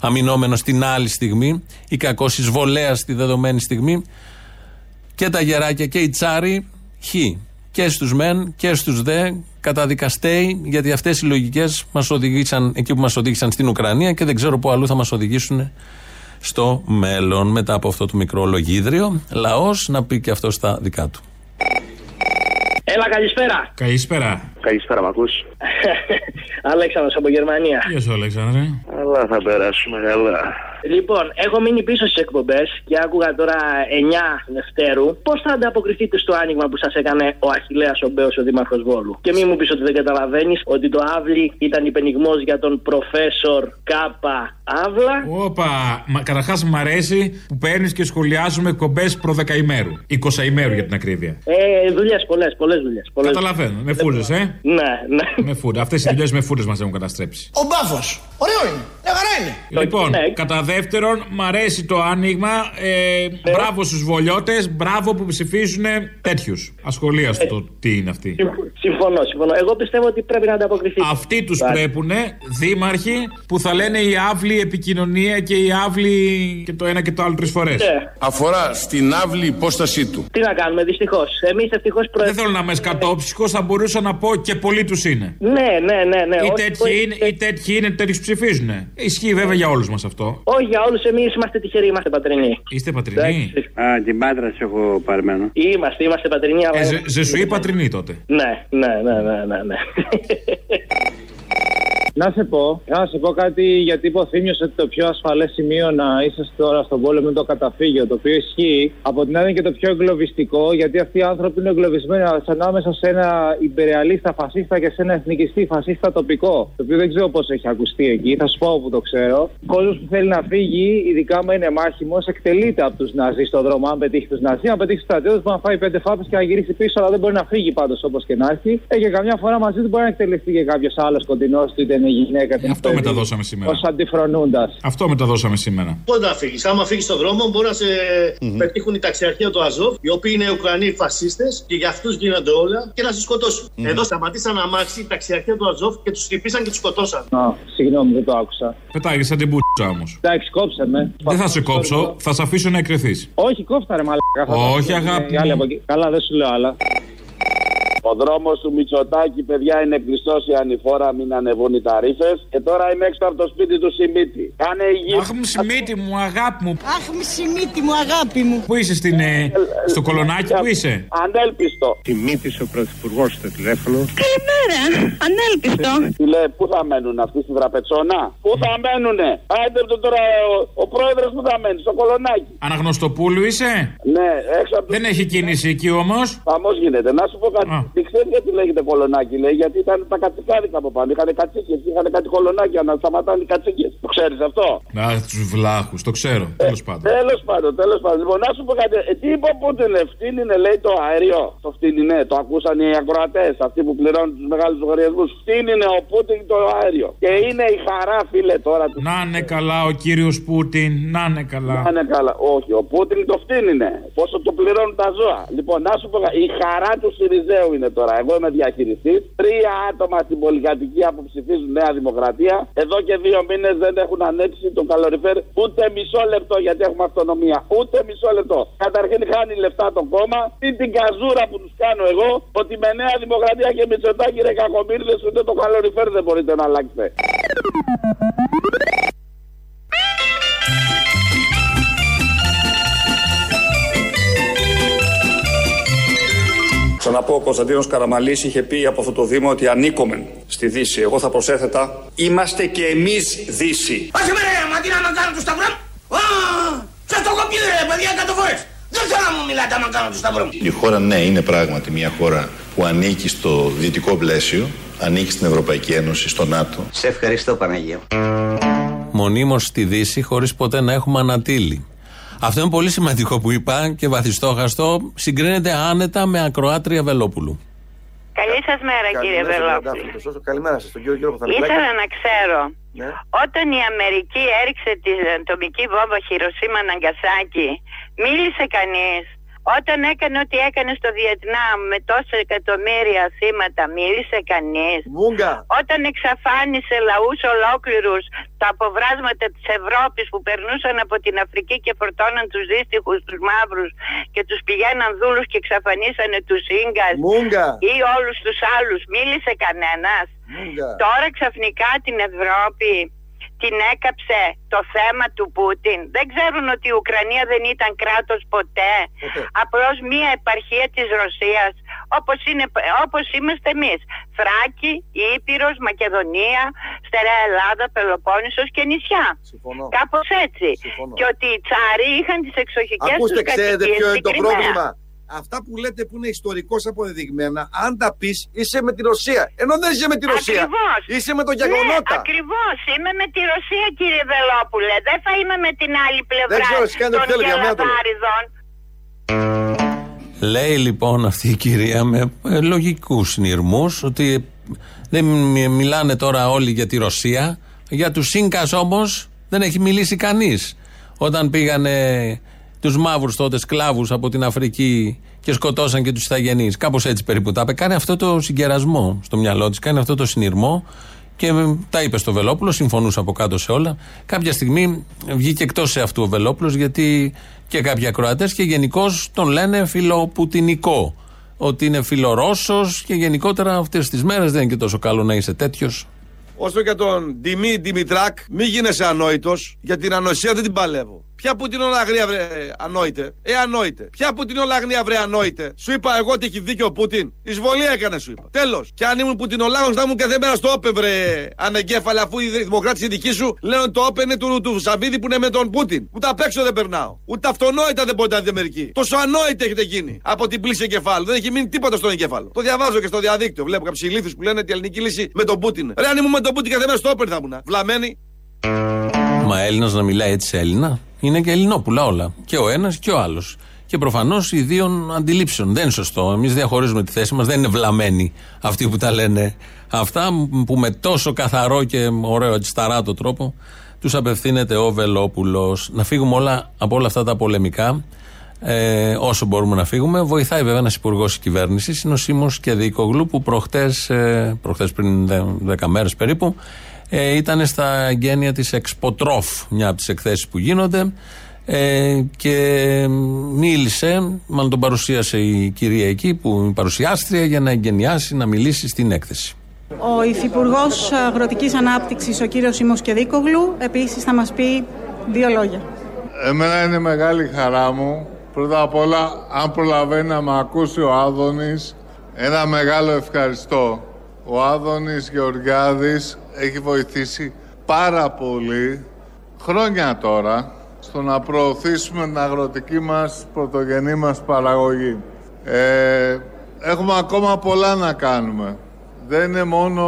Speaker 4: αμυνόμενος την άλλη στιγμή ή κακός εισβολέας στη δεδομένη στιγμή. Και τα γεράκια και οι τσάροι χ και στους μεν και στους δε καταδικαστέοι, γιατί αυτές οι λογικές μας οδηγήσαν εκεί που μας οδήγησαν στην Ουκρανία και δεν ξέρω πού αλλού θα μας οδηγήσουν στο μέλλον. Μετά από αυτό το μικρό λογίδριο, λαός να πει και αυτό στα δικά του.
Speaker 33: Έλα, καλησπέρα.
Speaker 23: Καλησπέρα.
Speaker 33: Καλησπέρα, μ' ακούς. [laughs] Αλέξανδρος από Γερμανία.
Speaker 23: Γεια σου, Αλέξανδρε.
Speaker 33: Αλλά θα περάσουμε καλά. Λοιπόν, έχω μείνει πίσω στις εκπομπές και άκουγα τώρα 9 Δευτέρου. Πώς θα ανταποκριθείτε στο άνοιγμα που σας έκανε ο Αχηλέα ο Μπέος, ο Δήμαρχος Βόλου; Και μην μου πεις ότι δεν καταλαβαίνεις ότι το Αύλη ήταν υπενιγμός για τον προφέσορ Κάπα Αύλα.
Speaker 23: Όπα, καταρχάς μου αρέσει που παίρνεις και σχολιάζουμε εκπομπέ προ δεκαημέρου. 20 ημέρου για την ακρίβεια.
Speaker 33: Ε, δουλειές, πολλές, πολλές δουλειές.
Speaker 23: Καταλαβαίνω. Με φούρε, ε.
Speaker 33: Ναι, ναι.
Speaker 23: Με φούρε. Αυτές οι δουλειές με φούρε μας έχουν καταστρέψει.
Speaker 27: Ο μπάφος. Ωραίο είναι. Μια χαρά είναι.
Speaker 23: Λοιπόν, ναι. κατά δεύτερον, μ' αρέσει το άνοιγμα. Ε, ναι. Μπράβο στους βολιώτες. Μπράβο που ψηφίζουν τέτοιους. Ασχολίαστο το τι είναι αυτή.
Speaker 33: Συμφωνώ, συμφωνώ. Εγώ πιστεύω ότι πρέπει να ανταποκριθείς.
Speaker 23: Αυτοί τους πρέπει, δήμαρχοι, που θα λένε η άβλη επικοινωνία και η άβλη και το ένα και το άλλο τρεις φορές. Ναι.
Speaker 34: Αφορά στην άβλη υπόστασή του.
Speaker 33: Τι να κάνουμε, δυστυχώς. Εμείς ευτυχώς
Speaker 23: Δεν θέλω να είμαι σκατόψυχος, θα μπορούσα να πω και πολλοί τους είναι.
Speaker 33: Ναι, ναι, ναι. ναι.
Speaker 23: Ή τέτοιοι είναι, ή τέτοιοι είναι, τέτοιους ψηφίζουν. Ισχύει βέβαια για όλους μας αυτό.
Speaker 33: Όχι για όλους, εμείς είμαστε τυχεροί, είμαστε πατρινοί.
Speaker 23: Είστε πατρινοί;
Speaker 33: Α, την πάντρα σε έχω παρμένο. Είμαστε, είμαστε πατρινοί.
Speaker 23: Ε, ζε, ζε σου ή πατρινοί τότε.
Speaker 33: Ναι, ναι, ναι, ναι, ναι. [laughs] ναι.
Speaker 26: Να σε πω, να σε πω κάτι γιατί υποθύμιο ότι το πιο ασφαλές σημείο να είσαι τώρα στον πόλεμο είναι το καταφύγιο. Το οποίο ισχύει. Από την άλλη είναι και το πιο εγκλωβιστικό, γιατί αυτοί οι άνθρωποι είναι εγκλωβισμένοι ανάμεσα σε ένα υπερεαλίστα φασίστα και σε ένα εθνικιστή φασίστα τοπικό. Το οποίο δεν ξέρω πώς έχει ακουστεί εκεί, θα σου πω όπου το ξέρω. Ο κόσμος που θέλει να φύγει, ειδικά με είναι μάχημος, εκτελείται από τους Ναζί στον δρόμο. Αν πετύχει τους Ναζί, αν πετύχει τους στρατιώτες, μπορεί να φάει πέντε φάπες και να γυρίσει πίσω, αλλά δεν μπορεί να φύγει πάντως όπως και να έχει. Ε, και καμιά φορά μαζί του μπορεί να εκτελεστεί και κάποιος άλλος κοντινός του, είτε
Speaker 27: είναι γυναίκα. Την
Speaker 23: Αυτό μεταδώσαμε σήμερα.
Speaker 27: Ω αντιφρονούντας.
Speaker 23: Αυτό μεταδώσαμε σήμερα.
Speaker 16: Πότε να φύγεις; Άμα φύγεις στον δρόμο, μπορεί να σε mm-hmm. πετύχουν οι ταξιαρχία του Αζόφ, οι οποίοι είναι Ουκρανοί φασίστες και για αυτούς γίνονται όλα και να σε σκοτώσουν. Mm-hmm. Εδώ σταματήσαν αμάξι η ταξιαρχία του Αζόφ και τους χτυπήσαν και τους σκοτώσαν.
Speaker 27: Α, συγγνώμη, δεν το άκουσα.
Speaker 23: Πετάγεις σαν την πούτσα όμως.
Speaker 27: Εντάξει, κόψε με.
Speaker 23: Δεν θα σε κόψω, θα σε αφήσω να εκρεθείς.
Speaker 27: Όχι, κόφτα ρε μαλάκα.
Speaker 23: Όχι, αγάπη.
Speaker 27: Καλά, δεν σου λέω άλλα.
Speaker 2: Ο δρόμο του Μητσοτάκη, παιδιά, είναι κλειστός η ανηφόρα, μην ανεβούν οι ταρήφε. Και τώρα είμαι έξω από το σπίτι του Σιμίτη. Κάνε υγιή.
Speaker 23: Αχ, μου Σιμίτη μου, αγάπη μου.
Speaker 35: Αχ, μου Σιμίτη μου, αγάπη μου.
Speaker 23: Πού είσαι στην, ε, στο κολονάκι, πού είσαι;
Speaker 2: Ανέλπιστο.
Speaker 36: Σιμίτης ο πρωθυπουργός στο τηλέφωνο.
Speaker 35: Καλημέρα, ανέλπιστο.
Speaker 2: Τι λέει, πού θα μένουν αυτοί στην τραπετσόνα. Πού θα μένουνε; Άντε τώρα ο, ο πρόεδρος που θα μένει, στο κολονάκι.
Speaker 23: Αναγνωστοπούλου είσαι;
Speaker 2: Ναι, έξω από
Speaker 23: Δεν έχει κίνηση εκεί όμως;
Speaker 2: Χαμός γίνεται. Να σου πω κάτι. Τι ξέρει γιατί λέγεται κολονάκι, λέει, γιατί ήταν τα κατσικάρικα από πάνω. Είχαν κατσίκες, είχαν κάτι κολονάκια να σταματάνε οι κατσίκες. Το ξέρεις αυτό;
Speaker 23: Να, τους βλάχους, το ξέρω.
Speaker 2: Ε,
Speaker 23: τέλος πάντων.
Speaker 2: Τέλος πάντων, τέλος πάντων. Λοιπόν, να σου πω κάτι. Ε, τι είπε που την είναι, λέει το αέριο; Το φτύνινε, το ακούσαν οι ακροατές, αυτοί που πληρώνουν τους μεγάλους λογαριασμούς. Φτύνινε ο Πούτιν το αέριο. Και είναι η χαρά, φίλε, τώρα.
Speaker 23: Να είναι καλά ο κύριος Πούτιν, να είναι καλά.
Speaker 2: Να είναι καλά. Όχι, ο Πούτιν το φτύνινε. Πόσο το πληρώνουν τα ζώα. Λοιπόν, να σου πω η χαρά του Σιριζέου είναι τώρα. Εγώ είμαι διαχειριστής. Τρία άτομα στην πολυκατοικία που ψηφίζουν Νέα Δημοκρατία. Εδώ και δύο μήνες δεν έχουν ανέψει το καλοριφέρ ούτε μισό λεπτό γιατί έχουμε αυτονομία. Ούτε μισό λεπτό. Καταρχήν χάνει λεφτά το κόμμα. Τι την καζούρα που τους κάνω εγώ ότι με Νέα Δημοκρατία και Μητσοτάκη ρε κακομίρδε ούτε το καλοριφέρ δεν μπορείτε να αλλάξετε.
Speaker 7: Ξαναπώ, ο Κωνσταντίνος Καραμαλής είχε πει από αυτό το Δήμο ότι ανήκομεν στη Δύση. Εγώ θα προσέθετα, είμαστε και εμείς Δύση.
Speaker 37: Όχι με ρε, μα τι να κάνω του σταυρό. Σας το κοπεί ρε, παιδιά, εκατό φορές. Δεν θέλω να μου μιλάτε άμα κάνω του σταυρό.
Speaker 29: Η χώρα, ναι, είναι πράγματι μια χώρα που ανήκει στο δυτικό πλαίσιο, ανήκει στην Ευρωπαϊκή Ένωση, στο ΝΑΤΟ.
Speaker 8: Σε ευχαριστώ, Παναγία.
Speaker 4: Μονίμως στη Δύση, χωρίς ποτέ να έχουμε ανατύλει. Αυτό είναι πολύ σημαντικό που είπα και βαθιστόχαστο. Συγκρίνεται άνετα με ακροάτρια Βελόπουλου.
Speaker 38: Καλή σας μέρα, κύριε Βελόπουλου.
Speaker 2: Καλημέρα σας, τον κύριο Γιώργο
Speaker 38: Ήθελα να ξέρω, ναι. όταν η Αμερική έριξε την ατομική βόμβα Χειροσύμα Ναγκασάκη, μίλησε κανείς όταν έκανε ό,τι έκανε στο Βιετνάμ με τόσα εκατομμύρια θύματα, μίλησε κανείς. Όταν εξαφάνισε λαούς ολόκληρους τα αποβράσματα της Ευρώπης που περνούσαν από την Αφρική και φορτώναν τους δύστιχους, τους μαύρους και τους πηγαίναν δούλους και εξαφανίσανε τους γκα ή όλους τους άλλους, μίλησε κανένας. Τώρα ξαφνικά την Ευρώπη την έκαψε το θέμα του Πούτιν. Δεν ξέρουν ότι η Ουκρανία δεν ήταν κράτος ποτέ. Απλώς μία επαρχία της Ρωσίας όπως, είναι, όπως είμαστε εμείς. Φράκη, Ήπειρος, Μακεδονία, Στερεά Ελλάδα, Πελοπόννησος και νησιά.
Speaker 2: Συμφωνώ.
Speaker 38: Κάπως έτσι. Και ότι οι τσάροι είχαν τις εξοχικές
Speaker 2: Ακούστε,
Speaker 38: τους
Speaker 2: ξέρετε ποιο είναι το πρόβλημα;
Speaker 12: Αυτά που λέτε που είναι ιστορικώς αποδεδειγμένα, αν τα πεις, είσαι με τη Ρωσία. Ενώ δεν είσαι με τη Ρωσία.
Speaker 38: Ακριβώς.
Speaker 12: Είσαι με το γεγονότα.
Speaker 38: Ναι, Ακριβώς. Είμαι με τη Ρωσία, κύριε Βελόπουλε. Δεν θα είμαι με την άλλη πλευρά
Speaker 12: δεν ξέρω, των
Speaker 38: γελαδάριδων.
Speaker 4: Λέει λοιπόν αυτή η κυρία με ε, λογικούς συνειρμού ότι δεν μιλάνε τώρα όλοι για τη Ρωσία. Για τους Σίνκα όμως δεν έχει μιλήσει κανείς. Όταν πήγανε τους μαύρους τότε σκλάβους από την Αφρική και σκοτώσαν και τους Ιθαγενείς. Κάπως έτσι περίπου τα είπε. Κάνει αυτό το συγκερασμό στο μυαλό της, κάνει αυτό το συνειρμό και τα είπε στο Βελόπουλο, συμφωνούσε από κάτω σε όλα. Κάποια στιγμή βγήκε εκτός σε αυτού ο Βελόπουλος, γιατί και κάποιοι ακροατές και γενικώς τον λένε φιλοπουτινικό. Ότι είναι φιλορώσος και γενικότερα αυτές τις μέρες δεν είναι και τόσο καλό να είσαι τέτοιος.
Speaker 12: Όσο για τον Ντιμή Δημητράκ, μη γίνεσαι ανόητος, για την ανοησία δεν την παλεύω. Ποια Πουτινολαγνία βρε ανόητε. Ε, ανόητε. Ποια Πουτινολαγνία βρε ανόητε. Σου είπα εγώ ότι έχει δίκιο ο Πούτιν. Εισβολή έκανε, σου είπα. Τέλος. Και αν ήμουν Πουτινολάγο, θα ήμουν κάθε μέρα στο όπε, βρε ανεγκέφαλα, αφού οι δημοκράτες οι δικοί σου λένε ότι το όπε είναι του, του Σαββίδη που είναι με τον Πούτιν. Ούτε απ' έξω δεν περνάω. Ούτε αυτονόητα δεν μπορείτε να δείτε μερικοί. Τόσο ανόητα έχετε γίνει από την πλήση εγκεφάλου. Δεν έχει μείνει τίποτα στον εγκέφαλο. Το διαβάζω και στο διαδίκτυο. Βλέπω κάποιου ηλίθου που λένε ότι η ελληνική λύση με τον Πούτιν. Ρε αν ήμουν με τον Πούτιν κάθε μέρα στο όπε θα ήμουν. Βλαμμένοι.
Speaker 4: Μα Έλληνας να μιλάει έτσι σε Έλληνα; Είναι και Ελληνόπουλα όλα. Και ο ένας και ο άλλος. Και προφανώς οι δύο αντιλήψεων. Δεν είναι σωστό. Εμείς διαχωρίζουμε τη θέση μας. Δεν είναι βλαμμένοι αυτοί που τα λένε Αυτά που με τόσο καθαρό και ωραίο έτσι σταράτο τρόπο τους απευθύνεται ο Βελόπουλος. Να φύγουμε όλα από όλα αυτά τα πολεμικά ε, όσο μπορούμε να φύγουμε. Βοηθάει βέβαια ένας υπουργός της κυβέρνησης, είναι ο Σίμω Κεδίκογλου, που προχτές, ε, προχτές πριν 10 μέρες περίπου, ε, ήταν στα γένεια της Εξποτρόφ, μια από τις εκθέσεις που γίνονται. Ε, και μίλησε, μάλλον τον παρουσίασε η κυρία εκεί που είναι παρουσιάστρια για να εγκαινιάσει, να μιλήσει στην έκθεση.
Speaker 39: Ο Υφυπουργός Αγροτικής Ανάπτυξης, ο κύριος Σίμω Κεδίκογλου, επίσης θα μας πει δύο λόγια.
Speaker 40: Εμένα είναι μεγάλη χαρά μου Πρώτα απ' όλα, αν προλαβαίνει να με ακούσει ο Άδωνης, ένα μεγάλο ευχαριστώ. Ο Άδωνης Γεωργιάδης έχει βοηθήσει πάρα πολύ, χρόνια τώρα, στο να προωθήσουμε την αγροτική μας πρωτογενή μας παραγωγή. Ε, έχουμε ακόμα πολλά να κάνουμε. Δεν είναι μόνο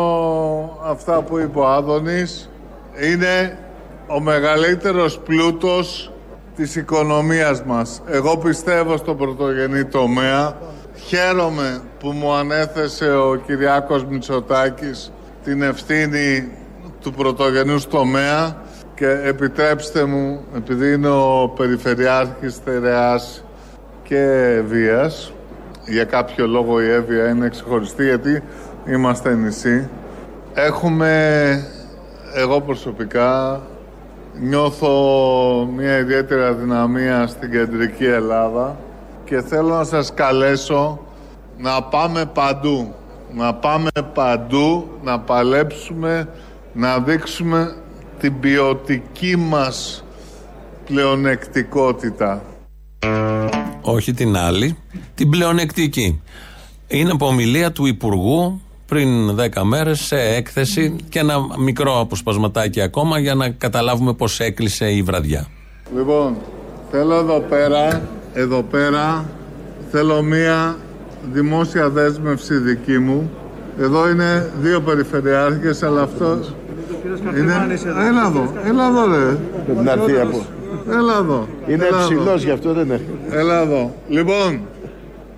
Speaker 40: αυτά που είπε ο Άδωνης, είναι ο μεγαλύτερος πλούτος της οικονομίας μας. Εγώ πιστεύω στον πρωτογενή τομέα. Χαίρομαι που μου ανέθεσε ο Κυριάκος Μητσοτάκης την ευθύνη του πρωτογενούς τομέα και επιτρέψτε μου, επειδή είναι ο Περιφερειάρχης Στερεάς και Βίας, για κάποιο λόγο η Εύβοια είναι ξεχωριστή γιατί είμαστε νησί. Έχουμε, εγώ προσωπικά, Νιώθω μια ιδιαίτερη αδυναμία στην κεντρική Ελλάδα και θέλω να σας καλέσω να πάμε παντού. Να πάμε παντού, να παλέψουμε, να δείξουμε την ποιοτική μας πλεονεκτικότητα.
Speaker 4: Όχι την άλλη, την πλεονεκτική. Είναι από ομιλία του Υπουργού πριν 10 μέρες σε έκθεση και ένα μικρό αποσπασματάκι ακόμα για να καταλάβουμε πώς έκλεισε η βραδιά.
Speaker 40: Λοιπόν, θέλω εδώ πέρα, εδώ πέρα, θέλω μία δημόσια δέσμευση δική μου. Εδώ είναι δύο περιφερειάρχες, αλλά αυτός είναι... Έλα εδώ, έλα εδώ ρε.
Speaker 41: Πρέπει να έρθει από...
Speaker 40: Έλα εδώ.
Speaker 41: Είναι ψηλός γι' αυτό δεν είναι.
Speaker 40: Έλα εδώ. Λοιπόν,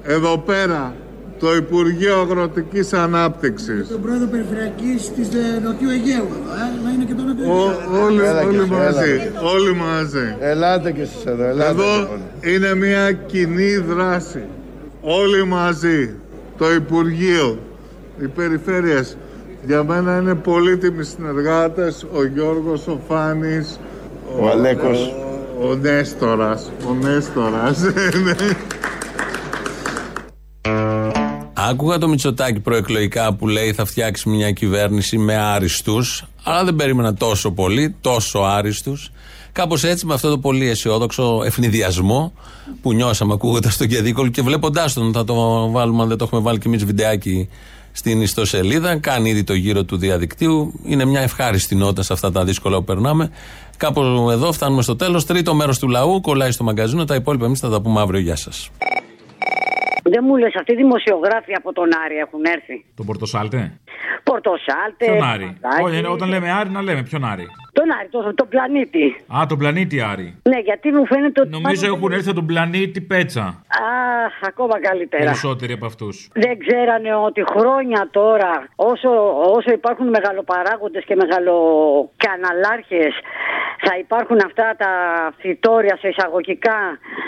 Speaker 40: εδώ πέρα το Υπουργείο Αγροτικής Ανάπτυξης.
Speaker 42: Τον πρόεδρο Περιφερειακής της Νοτιού Αιγαίου εδώ, ε, να είναι και το Νοτιού Αιγαίου.
Speaker 40: Όλοι, όλοι μαζί, όλοι μαζί.
Speaker 41: Ελάτε και εσείς εδώ, ελάτε.
Speaker 40: Εδώ
Speaker 41: λοιπόν.
Speaker 40: είναι μια κοινή δράση. Όλοι μαζί. Το Υπουργείο, οι περιφέρειες. Για μένα είναι πολύτιμοι συνεργάτες, ο Γιώργος, ο Φάνης,
Speaker 41: ο, ο Αλέκος,
Speaker 40: ο, ο Νέστορας, ο Νέστορας. Ναι.
Speaker 4: Άκουγα το Μητσοτάκι προεκλογικά που λέει θα φτιάξει μια κυβέρνηση με άριστους, αλλά δεν περίμενα τόσο πολύ, τόσο άριστους. Κάπως έτσι με αυτό το πολύ αισιόδοξο ευνηδιασμό που νιώσαμε ακούγοντας τον Κεδίκολ και βλέποντάς τον, θα το βάλουμε, αν δεν το έχουμε βάλει και εμείς βιντεάκι στην ιστοσελίδα. Κάνει ήδη το γύρο του διαδικτύου. Είναι μια ευχάριστη νότα σε αυτά τα δύσκολα που περνάμε. Κάπου εδώ φτάνουμε στο τέλος. Τρίτο μέρος του λαού κολλάει στο μαγκαζίνο. Τα υπόλοιπα εμείς θα τα πούμε αύριο. Γεια σας.
Speaker 43: Δεν μου λες, αυτοί οι δημοσιογράφοι από τον Άρη έχουν έρθει;
Speaker 23: Τον Πορτοσάλτε;
Speaker 43: Πορτοσάλτες.
Speaker 23: Ποιον Άρη; Όχι, όταν λέμε Άρη, να λέμε ποιον Άρη.
Speaker 43: Τον Άρη, τον, τον πλανήτη.
Speaker 23: Α, τον πλανήτη Άρη.
Speaker 43: Ναι, γιατί μου φαίνεται ότι.
Speaker 23: Νομίζω έχουν έρθει από τον πλανήτη Πέτσα.
Speaker 43: Αχ, ακόμα καλύτερα.
Speaker 23: Περισσότεροι από αυτούς.
Speaker 43: Δεν ξέρανε ότι χρόνια τώρα, όσο, όσο υπάρχουν μεγαλοπαράγοντες και μεγαλοκαναλάρχε, θα υπάρχουν αυτά τα φυτόρια σε εισαγωγικά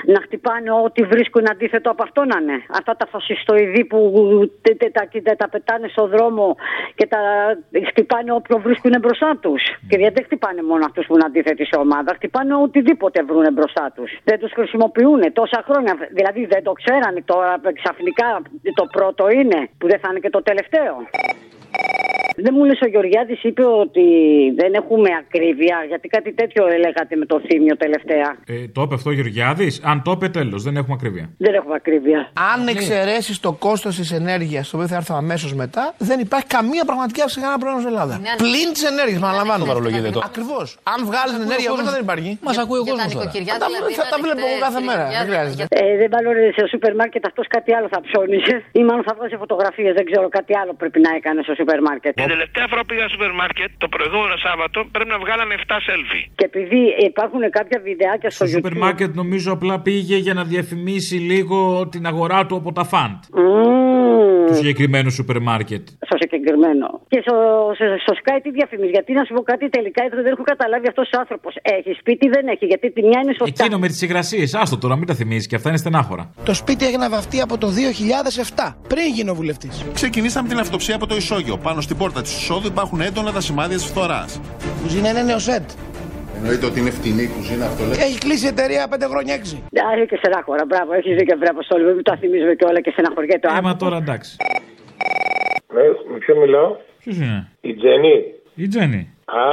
Speaker 43: να χτυπάνε ό,τι βρίσκουν αντίθετο από αυτό να είναι. Αυτά τα φασιστοειδή που τα, τα, τα πετάνε στο δρόμο και τα χτυπάνε όποιο βρίσκουν μπροστά τους. Και γιατί δεν χτυπάνε μόνο αυτούς που είναι αντίθετοι σε ομάδα, χτυπάνε οτιδήποτε βρουν μπροστά τους. Δεν τους χρησιμοποιούν τόσα χρόνια. Δηλαδή δεν το ξέρανε τώρα ξαφνικά το πρώτο είναι, που δεν θα είναι και το τελευταίο. Δεν μου λες ο Γεωργιάδης είπε ότι δεν έχουμε ακρίβεια, γιατί κάτι τέτοιο έλεγατε με το θύμιο τελευταία.
Speaker 23: Ε, το είπε αυτό ο Γεωργιάδης. Αν το είπε, τέλος, δεν έχουμε ακρίβεια.
Speaker 43: Δεν έχουμε ακρίβεια.
Speaker 27: Αν εξαιρέσεις το κόστος της ενέργειας, το οποίο θα έρθω αμέσως μετά, δεν υπάρχει καμία πραγματική αύξηση κανένα πρόβλημα στην Ελλάδα. Ναι, Πλην της ενέργειας, παραλαμβάνω.
Speaker 41: Παρολογείτε το.
Speaker 27: Ακριβώς. Αν βγάλεις την ενέργεια μέσα δεν υπάρχει.
Speaker 41: Μας ακούει ο κόσμος.
Speaker 27: Θα τα βλέπω εγώ κάθε μέρα. Δεν χρειάζεται.
Speaker 43: Ε, δεν παλώνει σε σούπερ μάρκετ αυτός κάτι άλλο θα ψώνισε. Ή μάλλον θα βγάζει φωτογραφίες. Δεν ξέρω κάτι άλλο πρέπει να έκανε στο σούπερ μάρκετ.
Speaker 44: Την τελευταία φορά που πήγα στο σούπερ μάρκετ το προηγούμενο Σάββατο πρέπει να βγάλανε 7 selfie.
Speaker 43: Και επειδή υπάρχουν κάποια βιντεάκια στο,
Speaker 23: στο YouTube. σούπερ μάρκετ νομίζω απλά πήγε για να διαφημίσει λίγο την αγορά του από τα φαντ.
Speaker 43: Mm.
Speaker 23: του συγκεκριμένου σούπερ μάρκετ.
Speaker 43: Στο συγκεκριμένο. Και στο, στο, στο Sky τι διαφημίζει. Γιατί να σου πω κάτι τελικά δεν έχω καταλάβει αυτός ο άνθρωπος. Έχει σπίτι, δεν έχει. Γιατί τη μια είναι σωστά.
Speaker 23: Εκείνο με τις υγρασίες. Άστο τώρα, μην τα θυμίζεις και αυτά είναι στενάχωρα.
Speaker 27: Το σπίτι έγινε βαφτεί από το 2007, πριν γίνω βουλευτής.
Speaker 45: Ξεκινήσαμε την αυτοψία από το ισόγειο. Πάνω στην πόρτα της εισόδου υπάρχουν έντονα τα σημάδια της φθοράς.
Speaker 27: Κουζίνα είναι νεοσέντ.
Speaker 45: Εννοείται ότι είναι φτηνή η κουζίνα αυτό λέτε.
Speaker 27: Έχει κλείσει η εταιρεία 5 χρόνια 6.
Speaker 43: Άρα και στενάχωρα. Μπράβο, έχεις δίκιο, βρε Αποστόλη. Μην το θυμίζουμε και όλα και στεναχωριέται.
Speaker 23: Ε, μα τώρα εντάξει.
Speaker 46: Ναι, με ποιον μιλάω;
Speaker 23: Ποιος είναι;
Speaker 46: Η Τζέννη.
Speaker 23: Η Τζέννη.
Speaker 46: Α,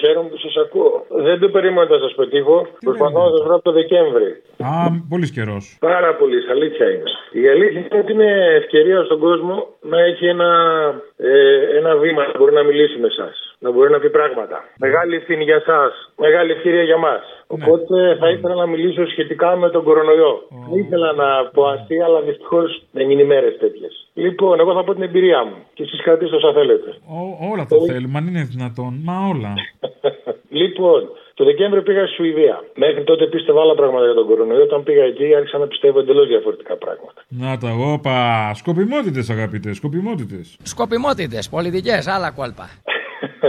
Speaker 46: χαίρομαι που σας ακούω. Δεν το περίμενα να σας πετύχω. Προσπαθώ να σας βρω από το Δεκέμβρη.
Speaker 23: Α, πολύς καιρός.
Speaker 46: Πάρα πολύς, αλήθεια είναι. Η αλήθεια είναι ότι είναι ευκαιρία στον κόσμο να έχει ένα, ε, ένα βήμα να μπορεί να μιλήσει με εσά. Να μπορεί να πει πράγματα. Μεγάλη ευθύνη για εσά. Μεγάλη ευκαιρία για μας. Οπότε θα ήθελα να μιλήσω σχετικά με τον κορονοϊό. Δεν ήθελα να πω αστεία, αλλά δυστυχώς δεν είναι ημέρες τέτοιες. Λοιπόν, εγώ θα πω την εμπειρία μου. Και εσείς κρατήστε όσα θέλετε.
Speaker 23: Ό, όλα τα θέλουμε, αν είναι δυνατόν. Μα όλα. [laughs]
Speaker 46: Λοιπόν, το Δεκέμβριο πήγα στη Σουηδία. Μέχρι τότε πίστευα άλλα πράγματα για τον κορονοϊό. Όταν πήγα εκεί άρχισα να πιστεύω εντελώς διαφορετικά πράγματα.
Speaker 23: Να τα όπα. Σκοπιμότητες, αγαπητές, σκοπιμότητες.
Speaker 47: Σκοπιμότητες, πολιτικές, άλλα κόλπα. [laughs]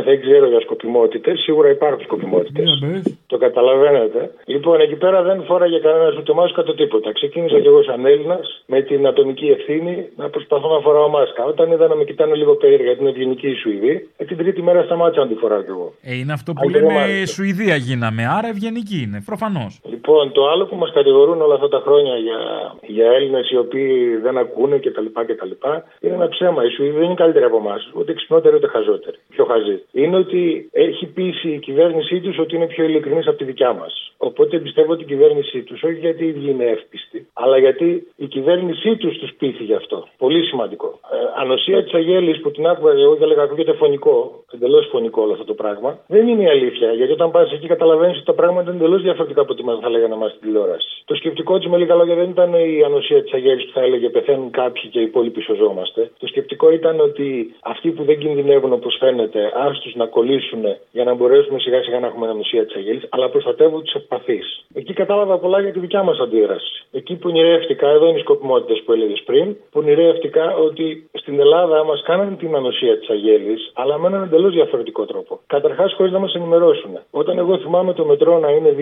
Speaker 46: Δεν ξέρω για σκοπιμότητες. Σίγουρα υπάρχουν σκοπιμότητες. Το καταλαβαίνετε. Λοιπόν, εκεί πέρα δεν φόραγε κανένας ούτε μάσκα το τίποτα. Ξεκίνησα κι εγώ σαν Έλληνας με την ατομική ευθύνη να προσπαθώ να φοράω μάσκα. Όταν είδα να με κοιτάνε λίγο περίεργα γιατί είναι ευγενική η Σουηδή, ε, την τρίτη μέρα σταμάτησα να τη φοράω κι εγώ.
Speaker 23: Ε, είναι αυτό που λέμε Σουηδία γίναμε. Άρα ευγενική είναι, προφανώς.
Speaker 46: Λοιπόν, το άλλο που μας κατηγορούν όλα αυτά τα χρόνια για, για Έλληνες οι οποίοι δεν ακούνε κτλ. κτλ. είναι ένα ψέμα. Η Σουηδία δεν είναι καλύτερη από εμάς. Ούτε ξυπνότερη ούτε χαζότερη. Πιο χαζή. Είναι ότι έχει πείσει η κυβέρνησή τους ότι είναι πιο ειλικρινής από τη δικιά μας. Οπότε πιστεύω την κυβέρνησή τους, όχι γιατί οι ίδιοι είναι εύπιστοι, αλλά γιατί η κυβέρνησή τους τους πείθει γι' αυτό. Πολύ σημαντικό. Ε, ανοσία της Αγέλης που την άκουγα εγώ και έλεγα ακούγεται φωνικό, εντελώς φωνικό όλο αυτό το πράγμα, δεν είναι η αλήθεια. Γιατί όταν πας εκεί καταλαβαίνεις ότι τα πράγματα είναι εντελώς διαφορετικά από ό,τι μα θα λέγανε εμάς στην τηλεόραση. Το σκεπτικό της με λίγα λόγια δεν ήταν η ανοσία της Αγέλης που θα έλεγε πεθαίνουν κάποιοι και οι υπόλοιποι σωζόμαστε. Το σκεπτικό ήταν ότι αυτοί που δεν κινδυνεύουν όπως φαίνεται, άστου να κολλήσουν για να μπορέσουμε σιγά σιγά να έχουμε ανοσία της Αγέλη, αλλά προστατεύουν τους ευπαθείς. Εκεί κατάλαβα πολλά για τη δικιά μας αντίδραση. Εκεί που ονειρεύτηκα, εδώ είναι οι σκοπιμότητες που έλεγες πριν, που ονειρεύτηκα ότι στην Ελλάδα μας κάνανε την ανοσία της Αγέλη, αλλά με έναν εντελώς διαφορετικό τρόπο. Καταρχάς, χωρίς να μας ενημερώσουν. Όταν εγώ θυμάμαι το μετρό να είναι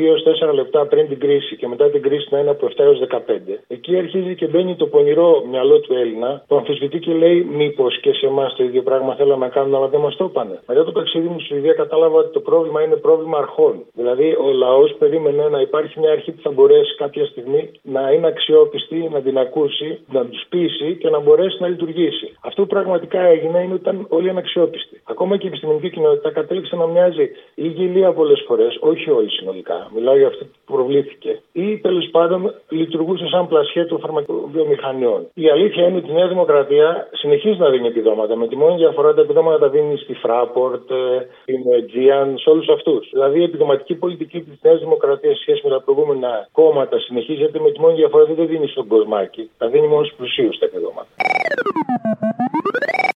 Speaker 46: 2-4 λεπτά πριν την κρίση και μετά την κρίση να είναι από 7 έως 15, εκεί αρχίζει και μπαίνει το πονηρό μυαλό του Έλληνα, που αμφισβητεί και λέει μήπως και σε εμάς το ίδιο πράγμα θέλαμε να κάνουμε, αλλά δεν μας το είπανε. Μετά το ταξίδι μου στη Σουηδία κατάλαβα ότι το πρόβλημα είναι πρόβλημα αρχών. Δηλαδή, ο λαός περίμενε να υπάρχει μια αρχή που θα μπορέσει κάποια στιγμή να είναι αξιόπιστη, να την ακούσει, να τους πείσει και να μπορέσει να λειτουργήσει. Αυτό που πραγματικά έγινε είναι ότι ήταν όλοι αναξιόπιστοι. Ακόμα και η επιστημονική κοινότητα κατέληξε να μοιάζει ή γελία πολλές φορές, όχι όλοι συνολικά. Μιλάω για αυτό που προβλήθηκε. Ή τέλος πάντων λειτουργούσε σαν πλασιέ των φαρμακοβιομηχανιών. Η αλήθεια είναι ότι η Νέα Δημοκρατία συνεχίζει να δίνει επιδόματα. Με τη μόνη διαφορά τα επιδόματα τα δίνει στη Fraport, στην Aegean, σε όλους αυτούς. Δηλαδή η επιδοματική πολιτική της Νέας Δημοκρατίας σχέση με τα προηγούμενα κόμματα συνεχίζεται με τη μόνη διαφορά ότι δεν δίνει στον κοσμάκι. Τα δίνει μόνος στου πλουσίους τα επιδόματα.